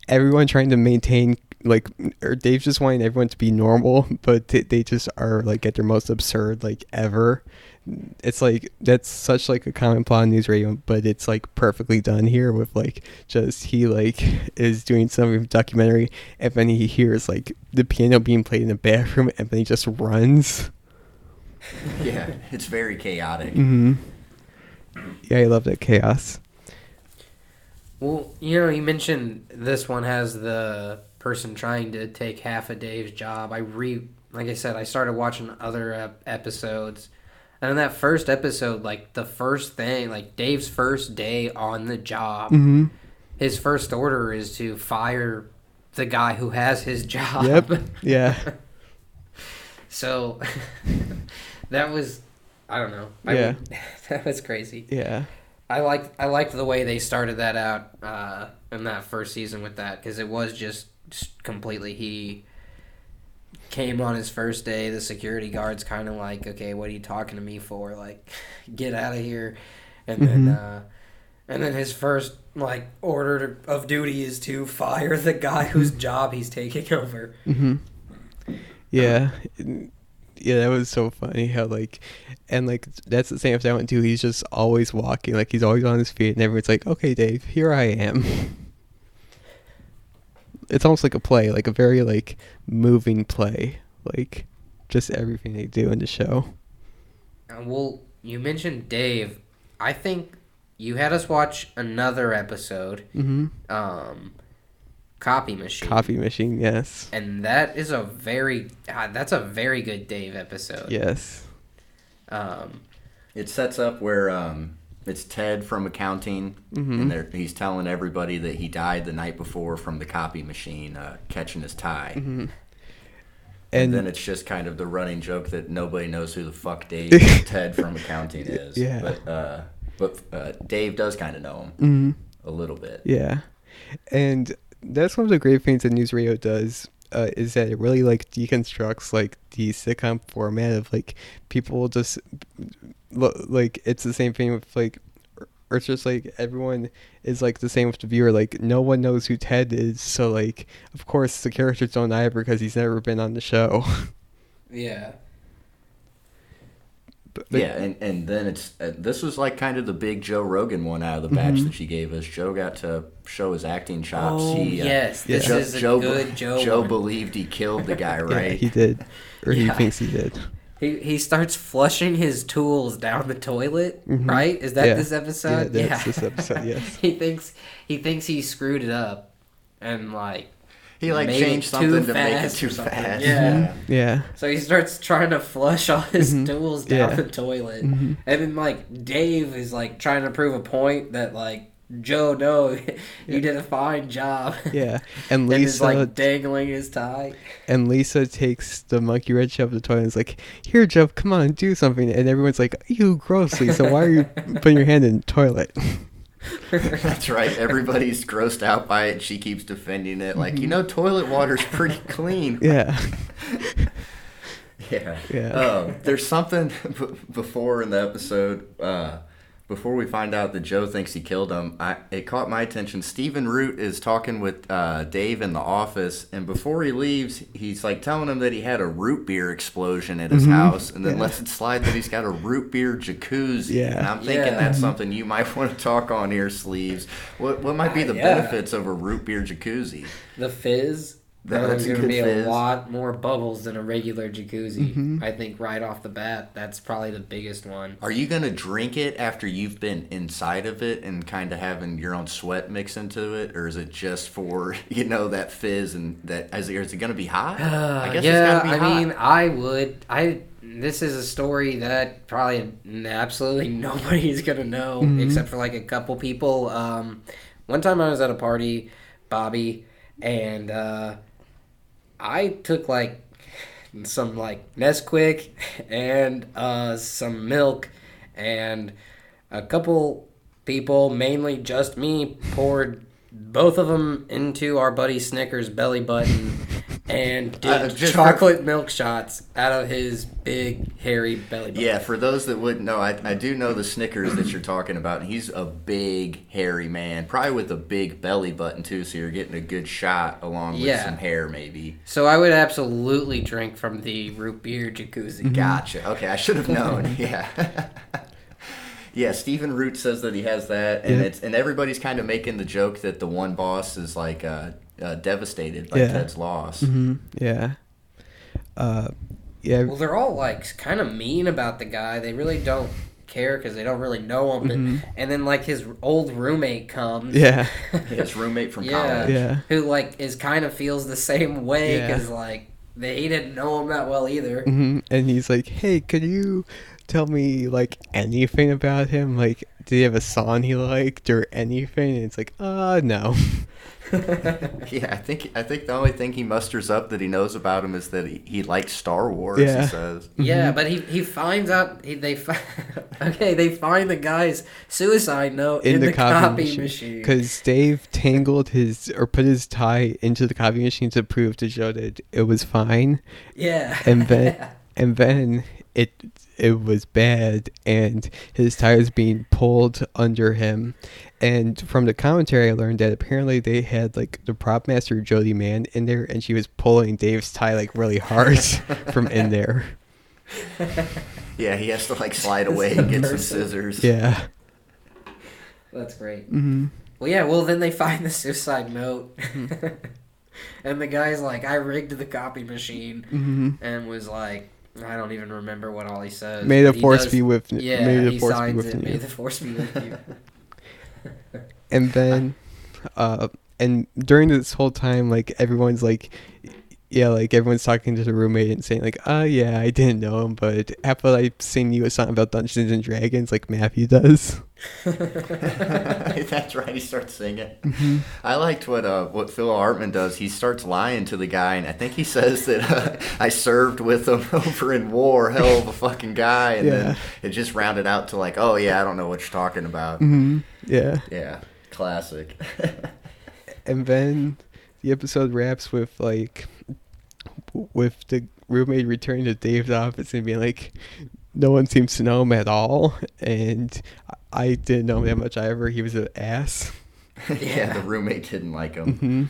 everyone trying to maintain like or Dave's just wanting everyone to be normal [laughs] but they, they just are like at their most absurd like ever it's like that's such like a common plot in news radio but it's like perfectly done here with like just he like [laughs] is doing some documentary and then he hears like the piano being played in the bathroom and then he just runs [laughs] yeah, it's very chaotic. Mm-hmm. yeah i love that chaos Well, you know, you mentioned this one has the person trying to take half of Dave's job. I re, like I said, I started watching other ep- episodes, and in that first episode, like the first thing, like Dave's first day on the job, mm-hmm. his first order is to fire the guy who has his [laughs] job. yep yeah [laughs] so [laughs] that was, I don't know. I Yeah. would- that was crazy. yeah I liked I liked the way they started that out uh, in that first season with that because it was just, just completely he came on his first day. The security guards kind of like, okay, what are you talking to me for? Like, [laughs] get out of here. And then Mhm. uh, and then his first like order of duty is to fire the guy whose job he's taking [laughs] over. hmm Yeah. Yeah, that was so funny how like and like that's the same if i went too. He's just always walking, like he's always on his feet and everyone's like, Okay, Dave, here I am. [laughs] It's almost like a play, like a very like moving play. Like just everything they do in the show. Well, you mentioned Dave. I think you had us watch another episode. Mm-hmm. um, copy machine. Copy machine, yes. And that is a very uh, that's a very good Dave episode. Yes. Um, it sets up where um, it's Ted from accounting, Mm-hmm. and they're, he's telling everybody that he died the night before from the copy machine uh, catching his tie. Mm-hmm. And And then it's just kind of the running joke that nobody knows who the fuck Dave [laughs] Ted from accounting is. Yeah. But uh, but uh, Dave does kind of know him mhm. a little bit. Yeah, and that's one of the great things that news radio does uh, is that it really like deconstructs like the sitcom format of like people just like it's the same thing with like or it's just like everyone is like the same with the viewer like no one knows who ted is so like of course the characters don't either because he's never been on the show [laughs] Yeah. but, but- yeah, and, and then it's uh, this was like kind of the big Joe Rogan one out of the batch Mhm. that she gave us. Joe got to show his acting chops. Oh, he, uh, yes. Yeah. This Joe, is a Joe, good Joe. Joe one. believed he killed the guy, [laughs] yeah, right? he did or he thinks he did He he starts flushing his tools down the toilet, Mhm. right? Is that Yeah. this episode? Yeah, that's this episode, [laughs] yes. he thinks he thinks he screwed it up, and like He like Made it changed too something to make it too or something. fast. Yeah. yeah so he starts trying to flush all his Mhm. tools down Yeah. the toilet, Mhm. and then like Dave is like trying to prove a point that like Joe, no, [laughs] you did a fine job. [laughs] yeah and and is lisa like dangling his tie. And Lisa takes the monkey wrench out of the toilet and is like, Here, Joe, come on, do something. And everyone's like, You gross, Lisa. Why are you [laughs] putting your hand in the toilet? That's right. Everybody's grossed out by it. She keeps defending it, like you know, toilet water's pretty clean. yeah. Yeah. Yeah. Um, there's something b- before in the episode, uh, before we find out that Joe thinks he killed him, I, it caught my attention. Stephen Root is talking with uh, Dave in the office, and before he leaves, he's like telling him that he had a root beer explosion at his Mhm. house, and then Yeah. lets it slide that he's got a root beer jacuzzi. Yeah. And I'm thinking Yeah. that's something you might [laughs] want to talk on here, Sleeves. What, what might be the Yeah. benefits of a root beer jacuzzi? The fizz. That- There's that's a going to be fizz. a lot more bubbles than a regular jacuzzi. Mhm. I think right off the bat, that's probably the biggest one. Are you gonna drink it after you've been inside of it and kind of having your own sweat mix into it, or is it just for [laughs] you know that fizz and that? Is it, is it gonna be hot? Uh, [sighs] I guess yeah, it's gotta be I hot. mean, I would. I this is a story that probably absolutely [laughs] nobody is gonna know Mhm. except for like a couple people. Um, one time I was at a party, Bobby, and uh, I took like some like Nesquik and uh, some milk, and a couple people, mainly just me, poured both of them into our buddy Snickers belly button and did Uh, just chocolate milk shots out of his big hairy belly button. yeah, for those that wouldn't know, I, I do know the Snickers that you're talking about. and He's a big, hairy man, probably with a big belly button too. So you're getting a good shot along with Yeah. some hair, maybe. So I would absolutely drink from the root beer jacuzzi. Gotcha. Okay, I should have known. [laughs] yeah. [laughs] Yeah, Stephen Root says that he has that, and Yeah. it's and everybody's kind of making the joke that the one boss is like uh, uh, devastated by Yeah. Ted's loss. hmm Yeah. Uh, yeah. Well, they're all like kind of mean about the guy. They really don't care because they don't really know him. And, Mhm. and then like his old roommate comes. Yeah. [laughs] His roommate from Yeah. college. Yeah. who like is kind of feels the same way Yeah. because like they he didn't know him that well either. hmm And he's like, Hey, could you tell me like anything about him? Like, did he have a song he liked or anything? And it's like, uh, no. [laughs] [laughs] Yeah, I think I think the only thing he musters up that he knows about him is that he, he likes Star Wars. Yeah. He says. Yeah, Mhm. but he he finds out he, they fi- [laughs] okay they find the guy's suicide note in, the, copy, machine. Because Dave tangled his or put his tie into the copy machine to prove to Joe that it was fine, Yeah, and then [laughs] and then it it was bad, and his tie was being pulled under him. And from the commentary, I learned that apparently they had like the prop master Jody Mann in there, and she was pulling Dave's tie like really hard [laughs] from in there. [laughs] Yeah, he has to like slide away and get some scissors. Yeah. that's great. hmm Well, yeah. Well, then they find the suicide note, Mm-hmm. [laughs] and the guy's like, "I rigged the copy machine," hmm and was like, "I don't even remember what all he says." May the force does- be with you. Yeah, May the he force be with it. you. May the force be with you. [laughs] [laughs] and then uh and during this whole time like everyone's like yeah, like everyone's talking to the roommate and saying like, "Oh yeah, I didn't know him, but after I sing you a song about Dungeons and Dragons, like Matthew does." [laughs] [laughs] That's right. He starts singing. I liked what uh, what Phil Hartman does. He starts lying to the guy, and I think he says that uh, I served with him [laughs] over in war. Hell of a fucking guy, and then it just rounded out to like, oh yeah, I don't know what you're talking about. hmm Yeah, Yeah, classic. and then the episode wraps with like with the roommate returning to Dave's office and being like, "No one seems to know him at all," and I didn't know him that much either. He was an ass. yeah. [laughs] Yeah. the roommate didn't like him. hmm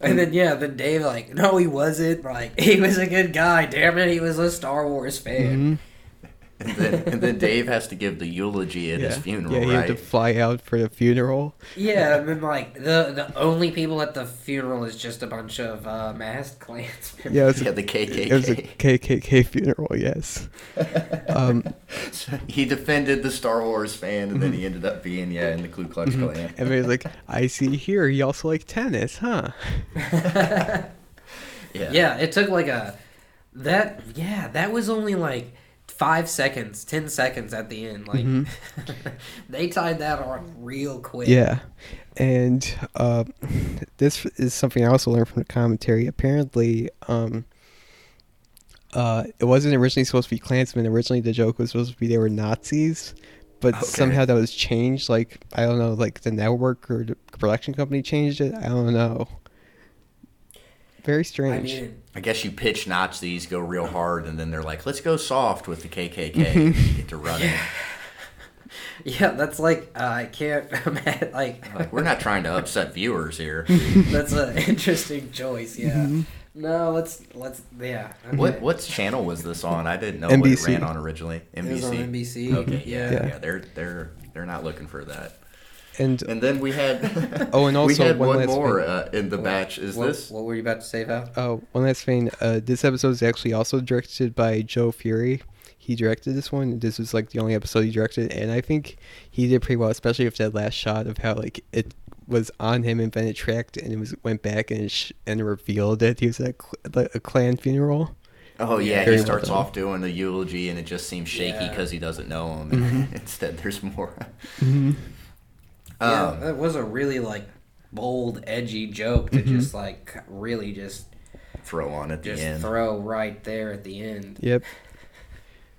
And then yeah, then Dave like, no, he wasn't. Like [laughs] he was a good guy. Damn it, he was a Star Wars fan. hmm And then and then Dave has to give the eulogy at yeah. his funeral, yeah, he right? had to fly out for the funeral. Yeah, and then like the the only people at the funeral is just a bunch of uh, masked clans. [laughs] Yeah, it was, yeah, a, the KKK. it was a KKK funeral. Yes. Um, [laughs] he defended the Star Wars fan, and then he ended up being yeah in the Ku Klux Mm-hmm. Klan. and he was like, "I see here. He also liked tennis, huh?" [laughs] Yeah. Yeah, it took like a that yeah, that was only like five seconds, ten seconds at the end. Like Mhm. [laughs] they tied that on real quick. Yeah, and uh, this is something I also learned from the commentary. Apparently, um, uh, it wasn't originally supposed to be Klansmen. Originally, the joke was supposed to be they were Nazis, but Okay. somehow that was changed. Like I don't know, like the network or the production company changed it. I don't know. Very I strange. mean, I guess you pitch Nazis, go real hard, and then they're like, "Let's go soft with the KKK." Mm-hmm. Get to run it. [laughs] yeah, that's like uh, I can't [laughs] imagine like Like, we're not trying to upset viewers here. [laughs] that's an interesting choice. Yeah. Mm-hmm. No, let's let's yeah. okay. What what channel was this on? I didn't know what NBC. it ran on originally. NBC. It was on NBC. Okay, yeah, Yeah. yeah, They're they're they're not looking for that. And And then we had [laughs] Oh, and also we had one one more uh, in the batch. Is what, this? what were you about to say, Val? Oh, one last thing. Uh, this episode is actually also directed by Joe Furey. He directed this one. This was like the only episode he directed, and I think he did pretty well, especially with that last shot of how like it was on him and then it tracked and it was went back and sh- and revealed that he was at a, cl- a Klan funeral. Oh yeah, Very he starts done. off doing the eulogy, and it just seems shaky Yeah. because he doesn't know him. Mm-hmm. [laughs] instead, there's more. Yeah, Um, that was a really like bold, edgy joke to Mm-hmm. just like really just throw on at the end. throw right there at the end. Yep.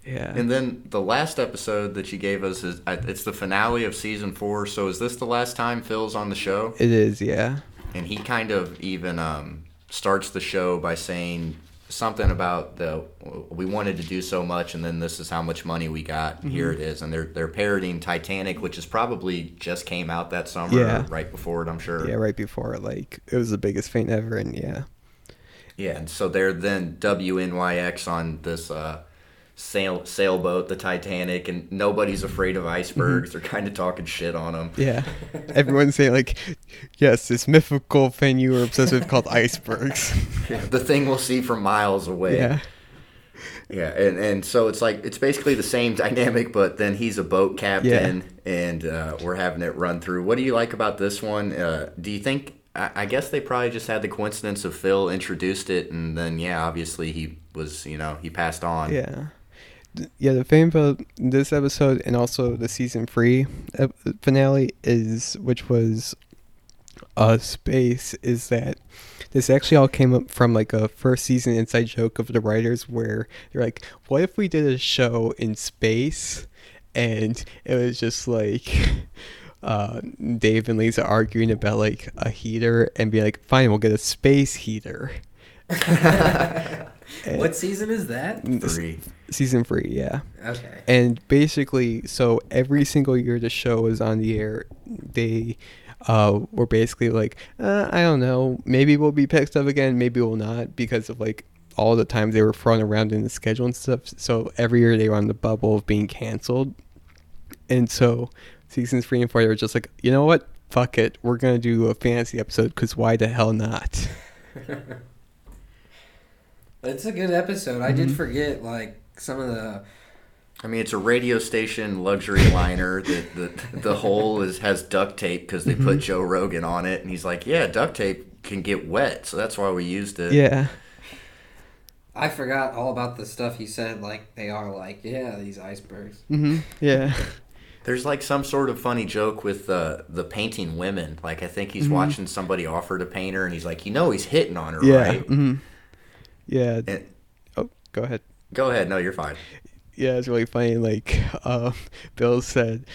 Yeah. And then the last episode that you gave us is it's the finale of season four. So is this the last time Phil's on the show? it is. Yeah. And he kind of even um, starts the show by saying something about the we wanted to do so much, and then this is how much money we got. and Here it is, and they're they're parodying Titanic, which is probably just came out that summer, Yeah. right before it, I'm sure. Yeah. Right before like it was the biggest thing ever, and yeah. Yeah, and so they're then WNYX on this uh, sail sailboat, the Titanic, and nobody's afraid of icebergs. They're kind of talking shit on them. Yeah. [laughs] Everyone's saying like, yes, this mythical thing you were obsessed with called icebergs. [laughs] the thing we'll see from miles away. yeah. Yeah, and, and so it's like it's basically the same dynamic, but then he's a boat captain, and uh, we're having it run through. What do you like about this one? Uh, do you think? I, I guess they probably just had the coincidence of Phil introduced it, and then yeah, obviously he was, you know, he passed on. Yeah. Th- Yeah, the fame about this episode and also the season three finale is, which was uh, space, is that this actually all came up from like a first season inside joke of the writers where they're like, what if we did a show in space? And it was just like [laughs] uh, Dave and Lisa arguing about like a heater and be like, fine, we'll get a space heater. [laughs] [laughs] What season is that? Three. Season three, yeah. Okay. And basically, so every single year the show was on the air, they uh, were basically like, uh, I don't know, maybe we'll be picked up again, maybe we'll not, because of like all the times they were thrown around in the schedule and stuff. So every year they were on the bubble of being canceled. And so seasons three and four, they were just like, you know what? Fuck it. We're going to do a fantasy episode because why the hell not? [laughs] It's a good episode. I Mm-hmm. did forget like some of the I mean, it's a radio station luxury [laughs] liner. The the the hole is has duct tape because they Mm-hmm. put Joe Rogan on it, and he's like, "Yeah, duct tape can get wet, so that's why we used it. Yeah. I forgot all about the stuff you said. Like they are like, yeah, these icebergs. Mm-hmm. Yeah. There's like some sort of funny joke with the the painting women. Like I think he's Mm-hmm. watching somebody offer to paint her, and he's like, you know, he's hitting on her, Yeah. right? hmm Yeah. And, Oh, go ahead. Go ahead. No, you're fine. Yeah, it's really funny. Like, uh, Bill said,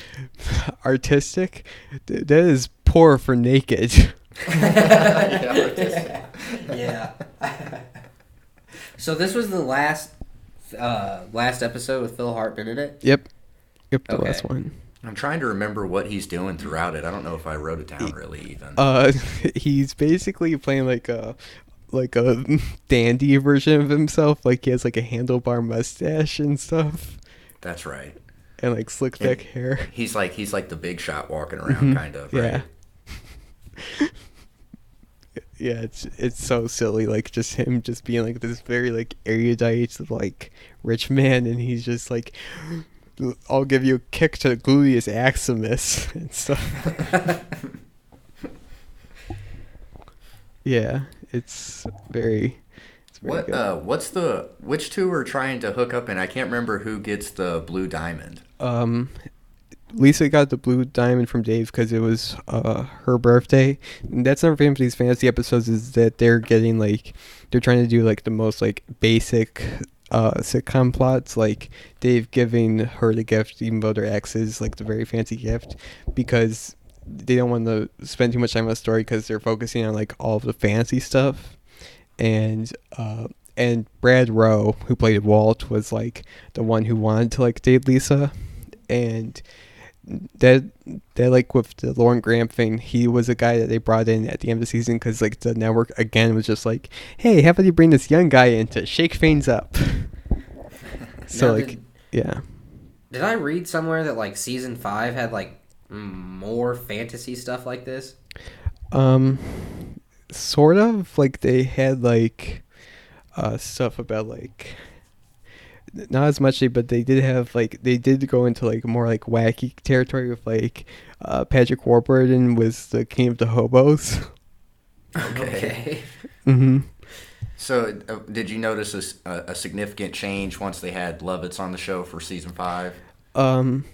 artistic. th- That is poor for naked. [laughs] yeah. so this was the last, uh, last episode with Phil Hartman in it. Yep. Yep. The Okay. last one. I'm trying to remember what he's doing throughout it. I don't know if I wrote it down really even. Uh, [laughs] he's basically playing like a like a [laughs] dandy version of himself. Like he has like a handlebar mustache and stuff, That's right. and like slick back hair. He's like he's like the big shot walking around, kind of. Right? Mm-hmm. [laughs] Yeah. yeah, it's it's so silly. Like just him just being like this very like erudite like rich man, and he's just like, [gasps] "I'll give you a kick to gluteus maximus [laughs] and stuff." yeah, it's very. It's very What good. uh what's the which two are trying to hook up and I can't remember who gets the blue diamond. um Lisa got the blue diamond from Dave because it was uh, her birthday. And that's another thing with these fantasy episodes is that they're getting like they're trying to do like the most like basic uh, sitcom plots, like Dave giving her the gift, even though their ex is like the very fancy gift, because they don't want to spend too much time on the story because they're focusing on like all of the fantasy stuff, and uh, and Brad Rowe, who played Walt, was like the one who wanted to like date Lisa, and that that like with the Lauren Graham thing, he was a guy that they brought in at the end of the season because like the network again was just like, hey, how about you bring this young guy in to shake things up? [laughs] so Now, like, did, yeah, did I read somewhere that like season five had like more fantasy stuff like this? um, sort of like they had like uh stuff about like not as much but they did have like they did go into like more like wacky territory with like uh patrick warburton was the king of the hobos [laughs] Okay. mm-hmm So uh, did you notice a significant change once they had Lovitz on the show for season five? Um,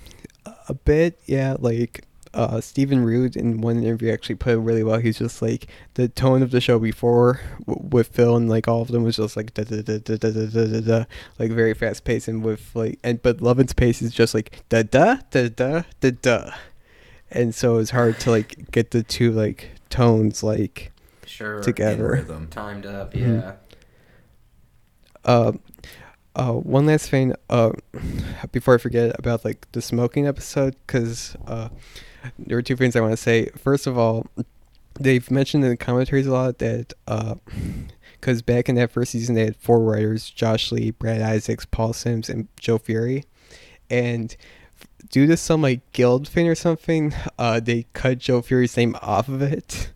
a bit, yeah. Like, uh, Stephen Root in one interview actually put it really well. He's just like the tone of the show before w- with Phil and like all of them was just like da da da da da da da da, da like very fast paced and with like and but Lovitz's pace is just like da da da da da da, and so it's hard to like get the two like tones like Sure. Together. Timed up, Mhm. yeah. Uh, uh, one last thing, uh, before I forget about like the smoking episode, because uh, there were two things I want to say. First of all, they've mentioned in the commentaries a lot that because back in that first season they had four writers: Josh Lee, Brad Isaacs, Paul Simms, and Joe Furey, and due to some like guild thing or something, uh, they cut Joe Furey's name off of it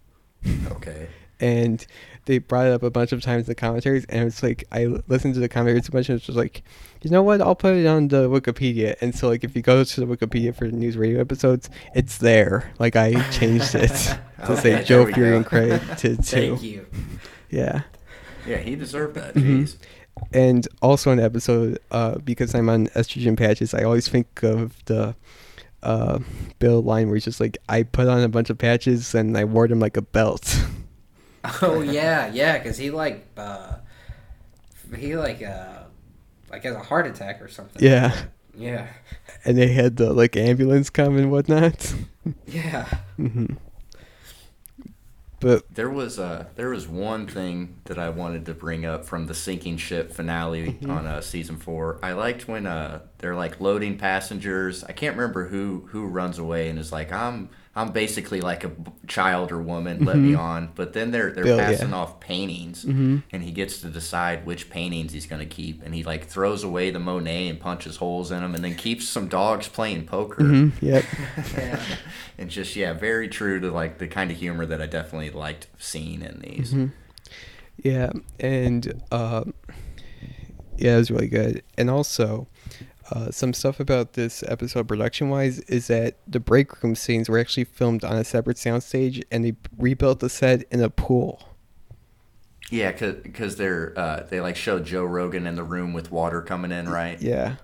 Okay. and they brought it up a bunch of times in the commentaries and it's like I listened to the commentaries a bunch and it's just like you know what i'll put it on the wikipedia and so like if you go to the wikipedia for the news radio episodes it's there like i changed it [laughs] to Okay, say joe furey and credited [laughs] too Thank you. yeah Yeah, he deserved that. Mhm. Jeez. and also an episode uh because i'm on estrogen patches i always think of the uh bill line where he's just like i put on a bunch of patches and i wore them like a belt [laughs] [laughs] Oh yeah, yeah, because he like uh, he like uh, like has a heart attack or something. yeah Yeah. and they had the like ambulance come and whatnot [laughs] Yeah. Mm-hmm. But There was uh there was one thing that I wanted to bring up from the sinking ship finale Mm-hmm. on uh, season four. I liked when uh they're like loading passengers. I can't remember who who runs away and is like I'm I'm basically like a child or woman. Let me on. But then they're they're Mm-hmm. Bill, yeah. passing off paintings, Mhm. and he gets to decide which paintings he's gonna keep. And he like throws away the Monet and punches holes in them, and then keeps some dogs playing poker. mhm, yep, [laughs] Yeah. [laughs] and just yeah, very true to like the kind of humor that I definitely liked seeing in these. Mhm. yeah, and uh, yeah, it was really good. And also, uh, some stuff about this episode production wise is that the break room scenes were actually filmed on a separate soundstage, and they rebuilt the set in a pool. Yeah, because they're uh, they like showed Joe Rogan in the room with water coming in, right? Yeah.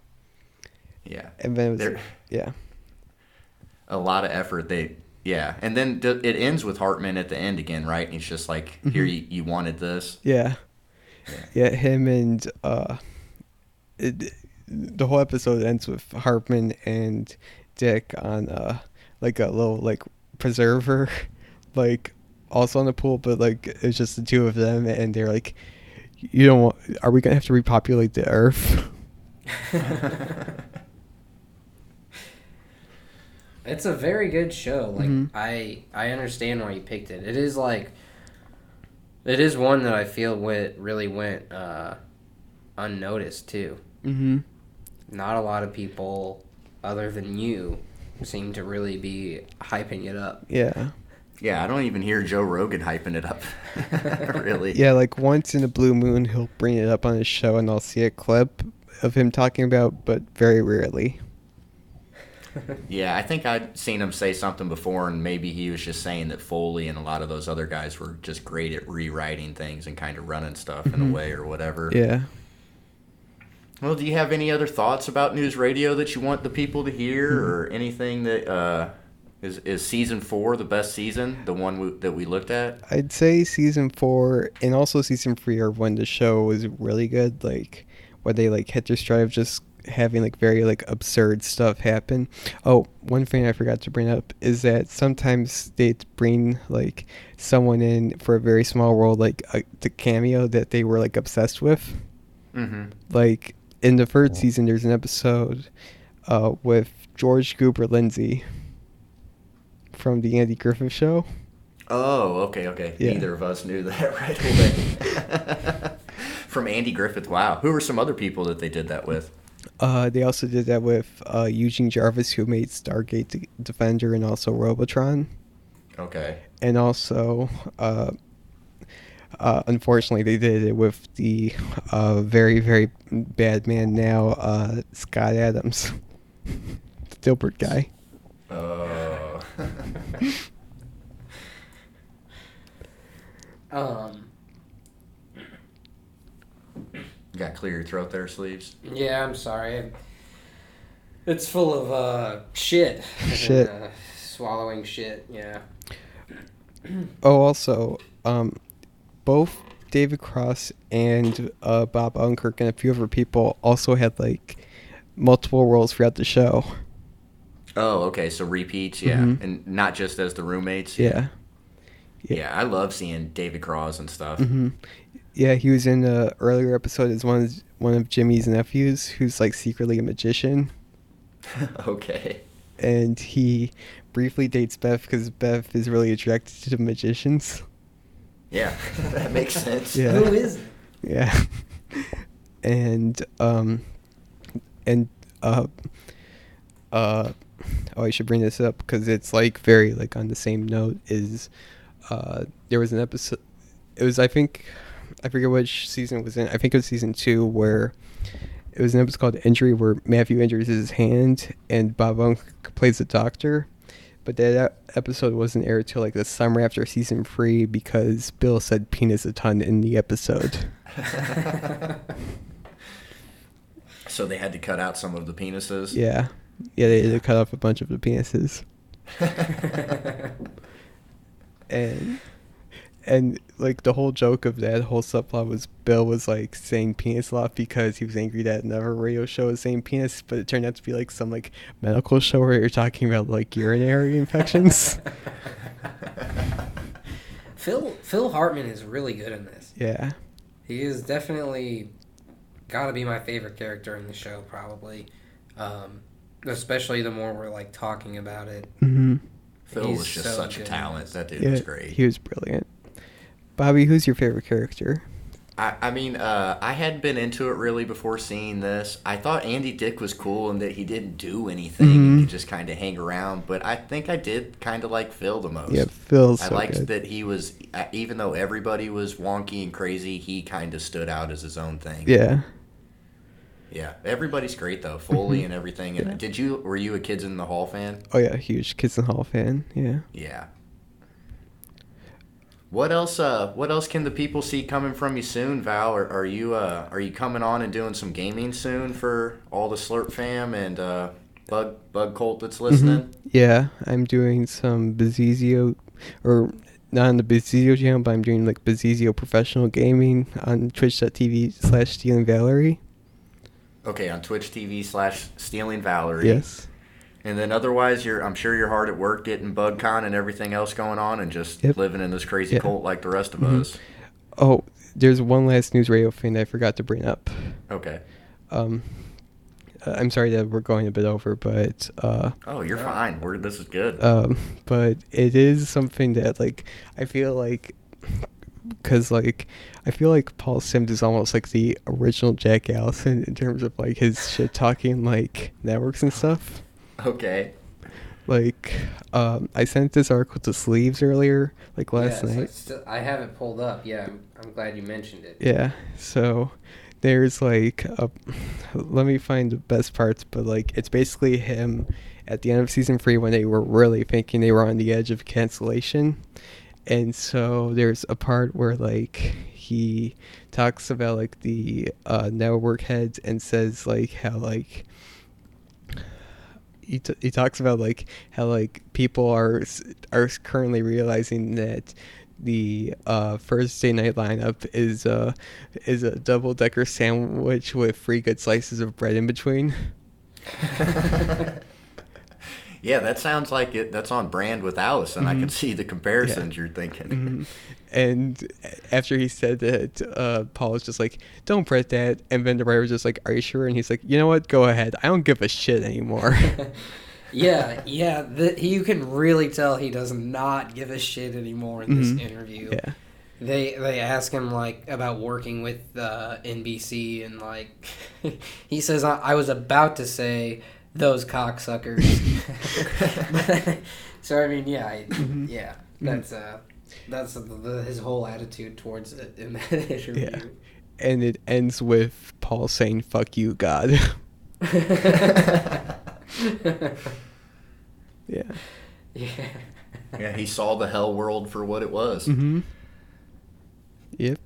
Yeah. And then was, They're- yeah. a lot of effort. They yeah, and then it ends with Hartman at the end again, right? And he's just like, "Here, you, you wanted this." Yeah. Yeah, him and uh it, the whole episode ends with Hartman and Dick on uh like a little like preserver [laughs] like also on the pool but like it's just the two of them and they're like you don't want are we going to have to repopulate the earth? [laughs] It's a very good show. Like Mhm. I I understand why you picked it. It is like it is one that I feel went really went uh unnoticed too. Mhm. Not a lot of people other than you seem to really be hyping it up. Yeah. Yeah, I don't even hear Joe Rogan hyping it up. [laughs] really. Yeah, like once in a blue moon he'll bring it up on his show and I'll see a clip of him talking about but very rarely. Yeah, I think I'd seen him say something before, and maybe he was just saying that Foley and a lot of those other guys were just great at rewriting things and kind of running stuff in a mm-hmm. way or whatever. Yeah. Well, do you have any other thoughts about news radio that you want the people to hear, Hmm. or anything that uh, is is season four the best season, the one we, that we looked at? I'd say season four and also season three are when the show was really good, like when they like hit their stride of just having like very like absurd stuff happen. Oh, one thing I forgot to bring up is that sometimes they bring like someone in for a very small role, like a, the cameo that they were like obsessed with. Mm-hmm. Like in the third season, there's an episode uh, with George Goober Lindsey from the Andy Griffith Show. Oh, okay, okay. Yeah. Neither of us knew that [laughs] right away. [laughs] From Andy Griffith. Wow. Who were some other people that they did that with? Uh, they also did that with uh, Eugene Jarvis, who made Stargate D- Defender and also Robotron, Okay. and also, uh, uh, unfortunately, they did it with the uh, very very bad man now, uh, Scott Adams, [laughs] the Dilbert guy. Oh. [laughs] Um you got clear your throat there, sleeves. yeah, I'm sorry. It's full of uh shit. [laughs] Shit. Uh, swallowing shit, yeah. Oh, also, um, both David Cross and uh, Bob Odenkirk and a few other people also had like multiple roles throughout the show. Oh, okay. So repeats, yeah, Mhm. and not just as the roommates. Yeah. Yeah, I love seeing David Cross and stuff. hmm Yeah, he was in a earlier episode as one of, one of Jimmy's nephews, who's like secretly a magician, [laughs] okay. and he briefly dates Beth because Beth is really attracted to magicians. Yeah, [laughs] that makes sense. Yeah. Who is it? Yeah, [laughs] and um, and uh, uh, oh, I should bring this up because it's like very like on the same note. Is uh, there was an episode? It was I think I forget which season it was in. I think it was season two where it was an episode called Injury where Matthew injures his hand and Bob Odenkirk plays the doctor. But that episode wasn't aired till like the summer after season three because Bill said penis a ton in the episode. [laughs] So they had to cut out some of the penises. Yeah. Yeah, they had to cut off a bunch of the penises. [laughs] And and like the whole joke of that whole subplot was Bill was like saying penis a lot because he was angry that another radio show was saying penis, but it turned out to be like some like medical show where you're talking about like urinary [laughs] infections. Phil Phil Hartman is really good in this. yeah. He is definitely got to be my favorite character in the show, probably. Um, especially the more we're like talking about it. hmm Phil He's was just so such a talent. That dude Yeah, was great. he was brilliant. Bobby, who's your favorite character? I, I mean, uh, I hadn't been into it really before seeing this. I thought Andy Dick was cool and that he didn't do anything and Mhm. could just kind of hang around. But I think I did kind of like Phil the most. Yeah, Phil's I so liked good. that he was, uh, even though everybody was wonky and crazy, he kind of stood out as his own thing. Yeah. Yeah, everybody's great though, Foley Mhm. and everything. And Yeah. did you were you a Kids in the Hall fan? Oh yeah, huge Kids in the Hall fan. Yeah. Yeah. What else? Uh, what else can the people see coming from you soon, Val? Are, are you uh, are you coming on and doing some gaming soon for all the Slurp fam and uh, Bug Bug Cult that's listening? Yeah, I'm doing some Bazizio, or not on the Bazizio channel, but I'm doing like Bazizio Professional Gaming on twitch.tv slash Stealing Valerie. Okay, on Twitch TV slash Stealing Valerie. Yes. And then otherwise, you're I'm sure you're hard at work getting BugCon and everything else going on, and just Yep. living in this crazy Yeah. cult like the rest of Mhm. us. Oh, there's one last news radio thing I forgot to bring up. Okay. Um, uh, I'm sorry that we're going a bit over, but uh, Oh, you're fine. We're this is good. um, but it is something that like I feel like because like I feel like Paul Simms is almost like the original Jack Allison in terms of like his shit talking like networks and stuff. Okay. Like, um, I sent this article to Sleeves earlier, like last Yes, night. still, I have it pulled up. Yeah, I'm, I'm glad you mentioned it. Yeah, so there's like a, let me find the best parts, but like it's basically him at the end of season three when they were really thinking they were on the edge of cancellation, and so there's a part where like he talks about like the uh, network heads and says like how like he, t- he talks about like how like people are are currently realizing that the uh, Thursday night lineup is uh is a double decker sandwich with three good slices of bread in between. [laughs] Yeah, that sounds like it. That's on brand with Allison. I Mhm. can see the comparisons you're thinking. Mhm. And after he said that, uh, Paul was just like, "Don't print that," and then the writer was just like, "Are you sure?" And he's like, "You know what? Go ahead. I don't give a shit anymore." [laughs] yeah, yeah. The, you can really tell he does not give a shit anymore in this Mhm. interview. yeah. They they ask him like about working with uh, NBC and like [laughs] he says I, I was about to say those cocksuckers. [laughs] so I mean yeah I, Mhm. yeah that's uh that's the, the, his whole attitude towards it in that [laughs] interview. Yeah. And it ends with Paul saying, "Fuck you, God." [laughs] yeah. yeah. yeah, he saw the hell world for what it was. Mm-hmm. Yep.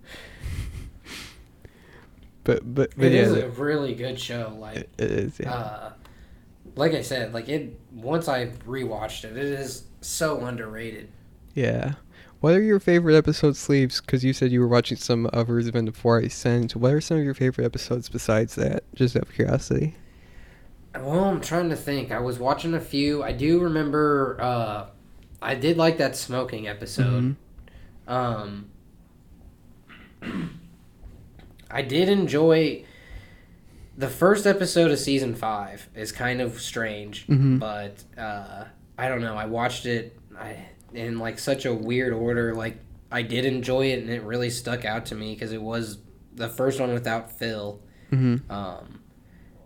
But but but It yeah, is a really good show. Like it it is. Yeah. uh, like I said, like it. Once I rewatched it, it is so underrated. yeah. What are your favorite episode sleeves? Because you said you were watching some of even before I sent. What are some of your favorite episodes besides that? Just out of curiosity. Well, I'm trying to think. I was watching a few. I do remember. Uh, I did like that smoking episode. Mhm. Um, I did enjoy. The first episode of season five is kind of strange, Mhm. but uh, I don't know. I watched it I, in like such a weird order. Like I did enjoy it, and it really stuck out to me because it was the first one without Phil. Mhm. Um,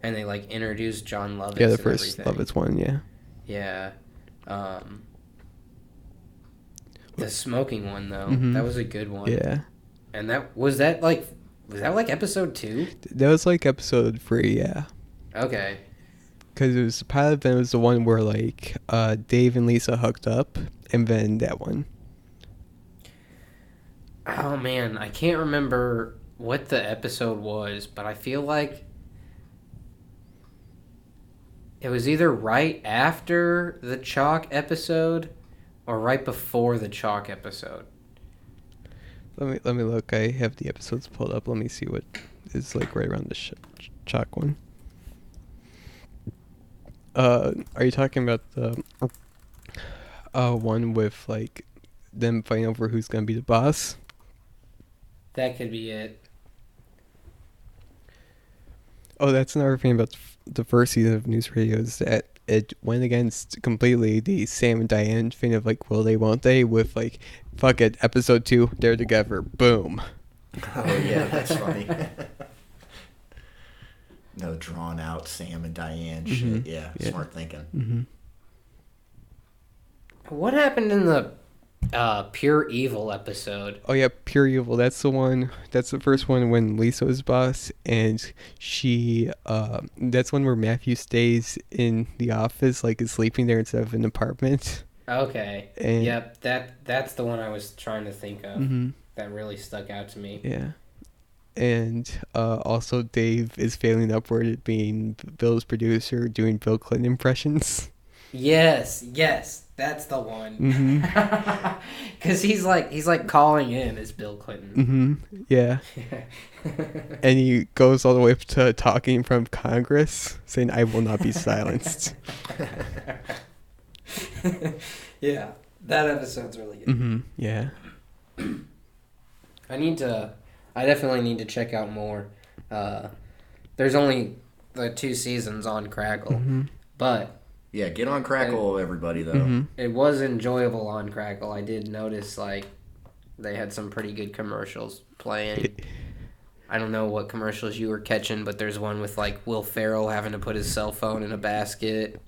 and they like introduced Jon Lovitz. Yeah, the first. Lovitz one. Yeah. Yeah. Um, the smoking one though, Mhm. that was a good one. Yeah. And that was that like was that like episode two? That was like episode three. Yeah. Okay. Because it was the pilot, then it was the one where like uh, Dave and Lisa hooked up, and then that one. Oh man, I can't remember what the episode was, but I feel like it was either right after the chalk episode or right before the chalk episode. Let me let me look. I have the episodes pulled up. Let me see what is like right around the sh- ch- chalk one. Uh, are you talking about the uh one with like them fighting over who's gonna be the boss? That could be it. Oh, that's another thing about the first season of News Radio is that it went against completely the Sam and Diane thing of like, will they, won't they? With like, fuck it, episode two, they're together, boom. Oh yeah, that's funny. [laughs] no drawn out Sam and Diane Mhm. shit. Yeah, Yeah. smart thinking. Mm-hmm. What happened in the uh, pure evil episode? Oh yeah, pure evil. That's the one. That's the first one when Lisa was boss, and she. Uh, that's one where Matthew stays in the office, like is sleeping there instead of an apartment. Okay. And- yep. That that's the one I was trying to think of. hmm That really stuck out to me. Yeah. And uh, also, Dave is failing upward at being Bill's producer, doing Bill Clinton impressions. Yes. Yes. That's the one. [laughs] Because he's like he's like calling in as Bill Clinton. Mm-hmm. Yeah. [laughs] And he goes all the way up to talking from Congress, saying, I will not be silenced. [laughs] yeah. That episode's really good. Mm-hmm. Yeah. [clears throat] I need to. I definitely need to check out more. Uh, there's only the two seasons on Crackle, hmm but Yeah, get on Crackle, everybody, though. hmm it was enjoyable on Crackle. I did notice like they had some pretty good commercials playing. I don't know what commercials you were catching, but there's one with like Will Ferrell having to put his cell phone in a basket.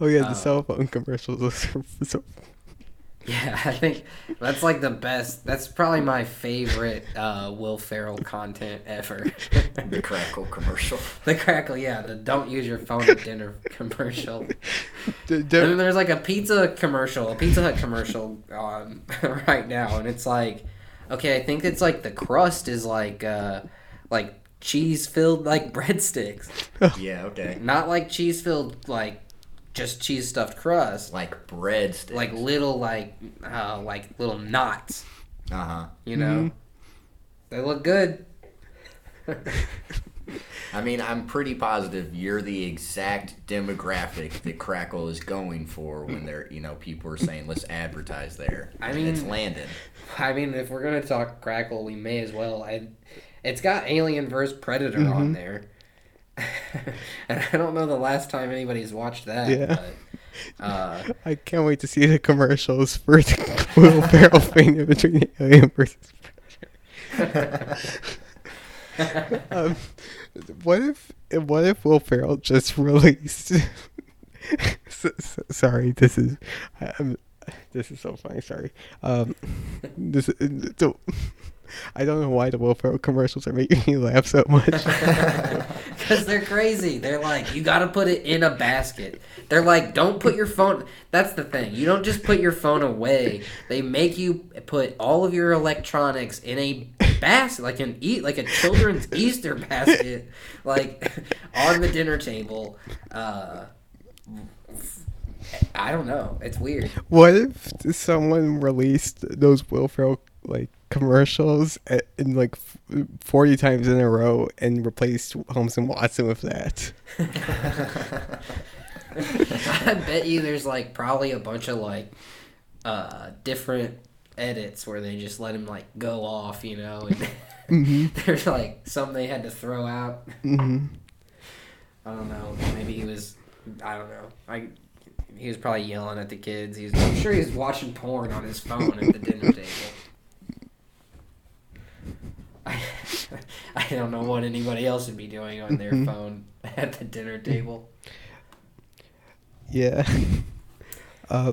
Oh, yeah, the Uh, cell phone commercials. are so Yeah, [laughs] I think that's like the best. That's probably my favorite uh, Will Ferrell content ever. The Crackle commercial. [laughs] the crackle, yeah, the don't use your phone at dinner [laughs] commercial. D- And then there's like a pizza commercial, a Pizza Hut commercial on right now, and it's like, okay, I think it's like the crust is like, uh, like cheese filled like breadsticks, yeah, okay. not like cheese filled like just cheese stuffed crust, Like breadsticks. like little like, uh, like little knots, uh huh. you know. They look good. [laughs] I mean, I'm pretty positive you're the exact demographic that Crackle is going for when they're, you know, people are saying let's advertise there. I mean- it's landed. [laughs] I mean, if we're gonna talk Crackle, we may as well. I, it's got Alien vs Predator on there, and I don't know the last time anybody's watched that. Yeah. But, uh, I can't wait to see the commercials for the Will [laughs] Ferrell thing between the Alien versus um, what if what if Will Ferrell just released? [laughs] S- s- sorry, this is I'm, this is so funny. Sorry, um, this so, [laughs] I don't know why the Will Ferrell commercials are making me laugh so much. [laughs] Because they're crazy. They're like, you gotta put it in a basket. They're like, don't put your phone. That's the thing. You don't just put your phone away. They make you put all of your electronics in a basket, like an eat, like a children's [laughs] Easter basket, like on the dinner table. Uh, I don't know. It's weird. What if someone released those Will Ferrell like commercials a- in like f- forty times in a row and replaced Holmes and Watson with that? I bet you there's like probably a bunch of like uh different edits where they just let him like go off, you know, and [laughs] hmm there's like some they had to throw out. hmm I don't know. Maybe he was I don't know. I he was probably yelling at the kids. He was I'm sure he was watching porn on his phone at the dinner table. I, [laughs] I don't know what anybody else would be doing on their Mhm. phone [laughs] at the dinner table. Yeah. [laughs] uh.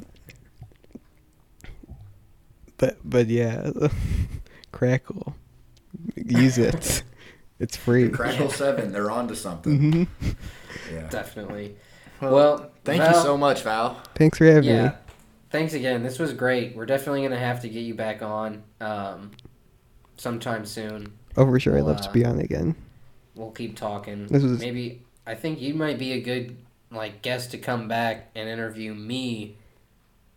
But but yeah, Crackle, use it. It's free. Crackle 7, they're on to something. hmm Yeah. Definitely. Well, Thank Val- you so much, Val. Thanks for having Yeah. me. Thanks again. This was great. We're definitely gonna have to get you back on um, sometime soon. Oh, for sure. I'd Well, love to uh, be on again. We'll keep talking. This was- Maybe I think you might be a good like guest to come back and interview me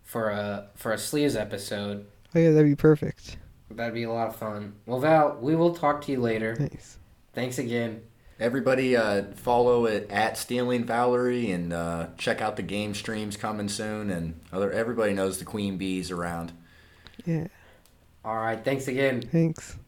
for a for a sleeves episode. Oh yeah, that'd be perfect. That'd be a lot of fun. Well, Val, we will talk to you later. Thanks. Thanks again. Everybody uh, follow it at Stealing Valerie and uh, check out the game streams coming soon. And other everybody knows the Queen Bee's around. Yeah. All right. Thanks again. Thanks.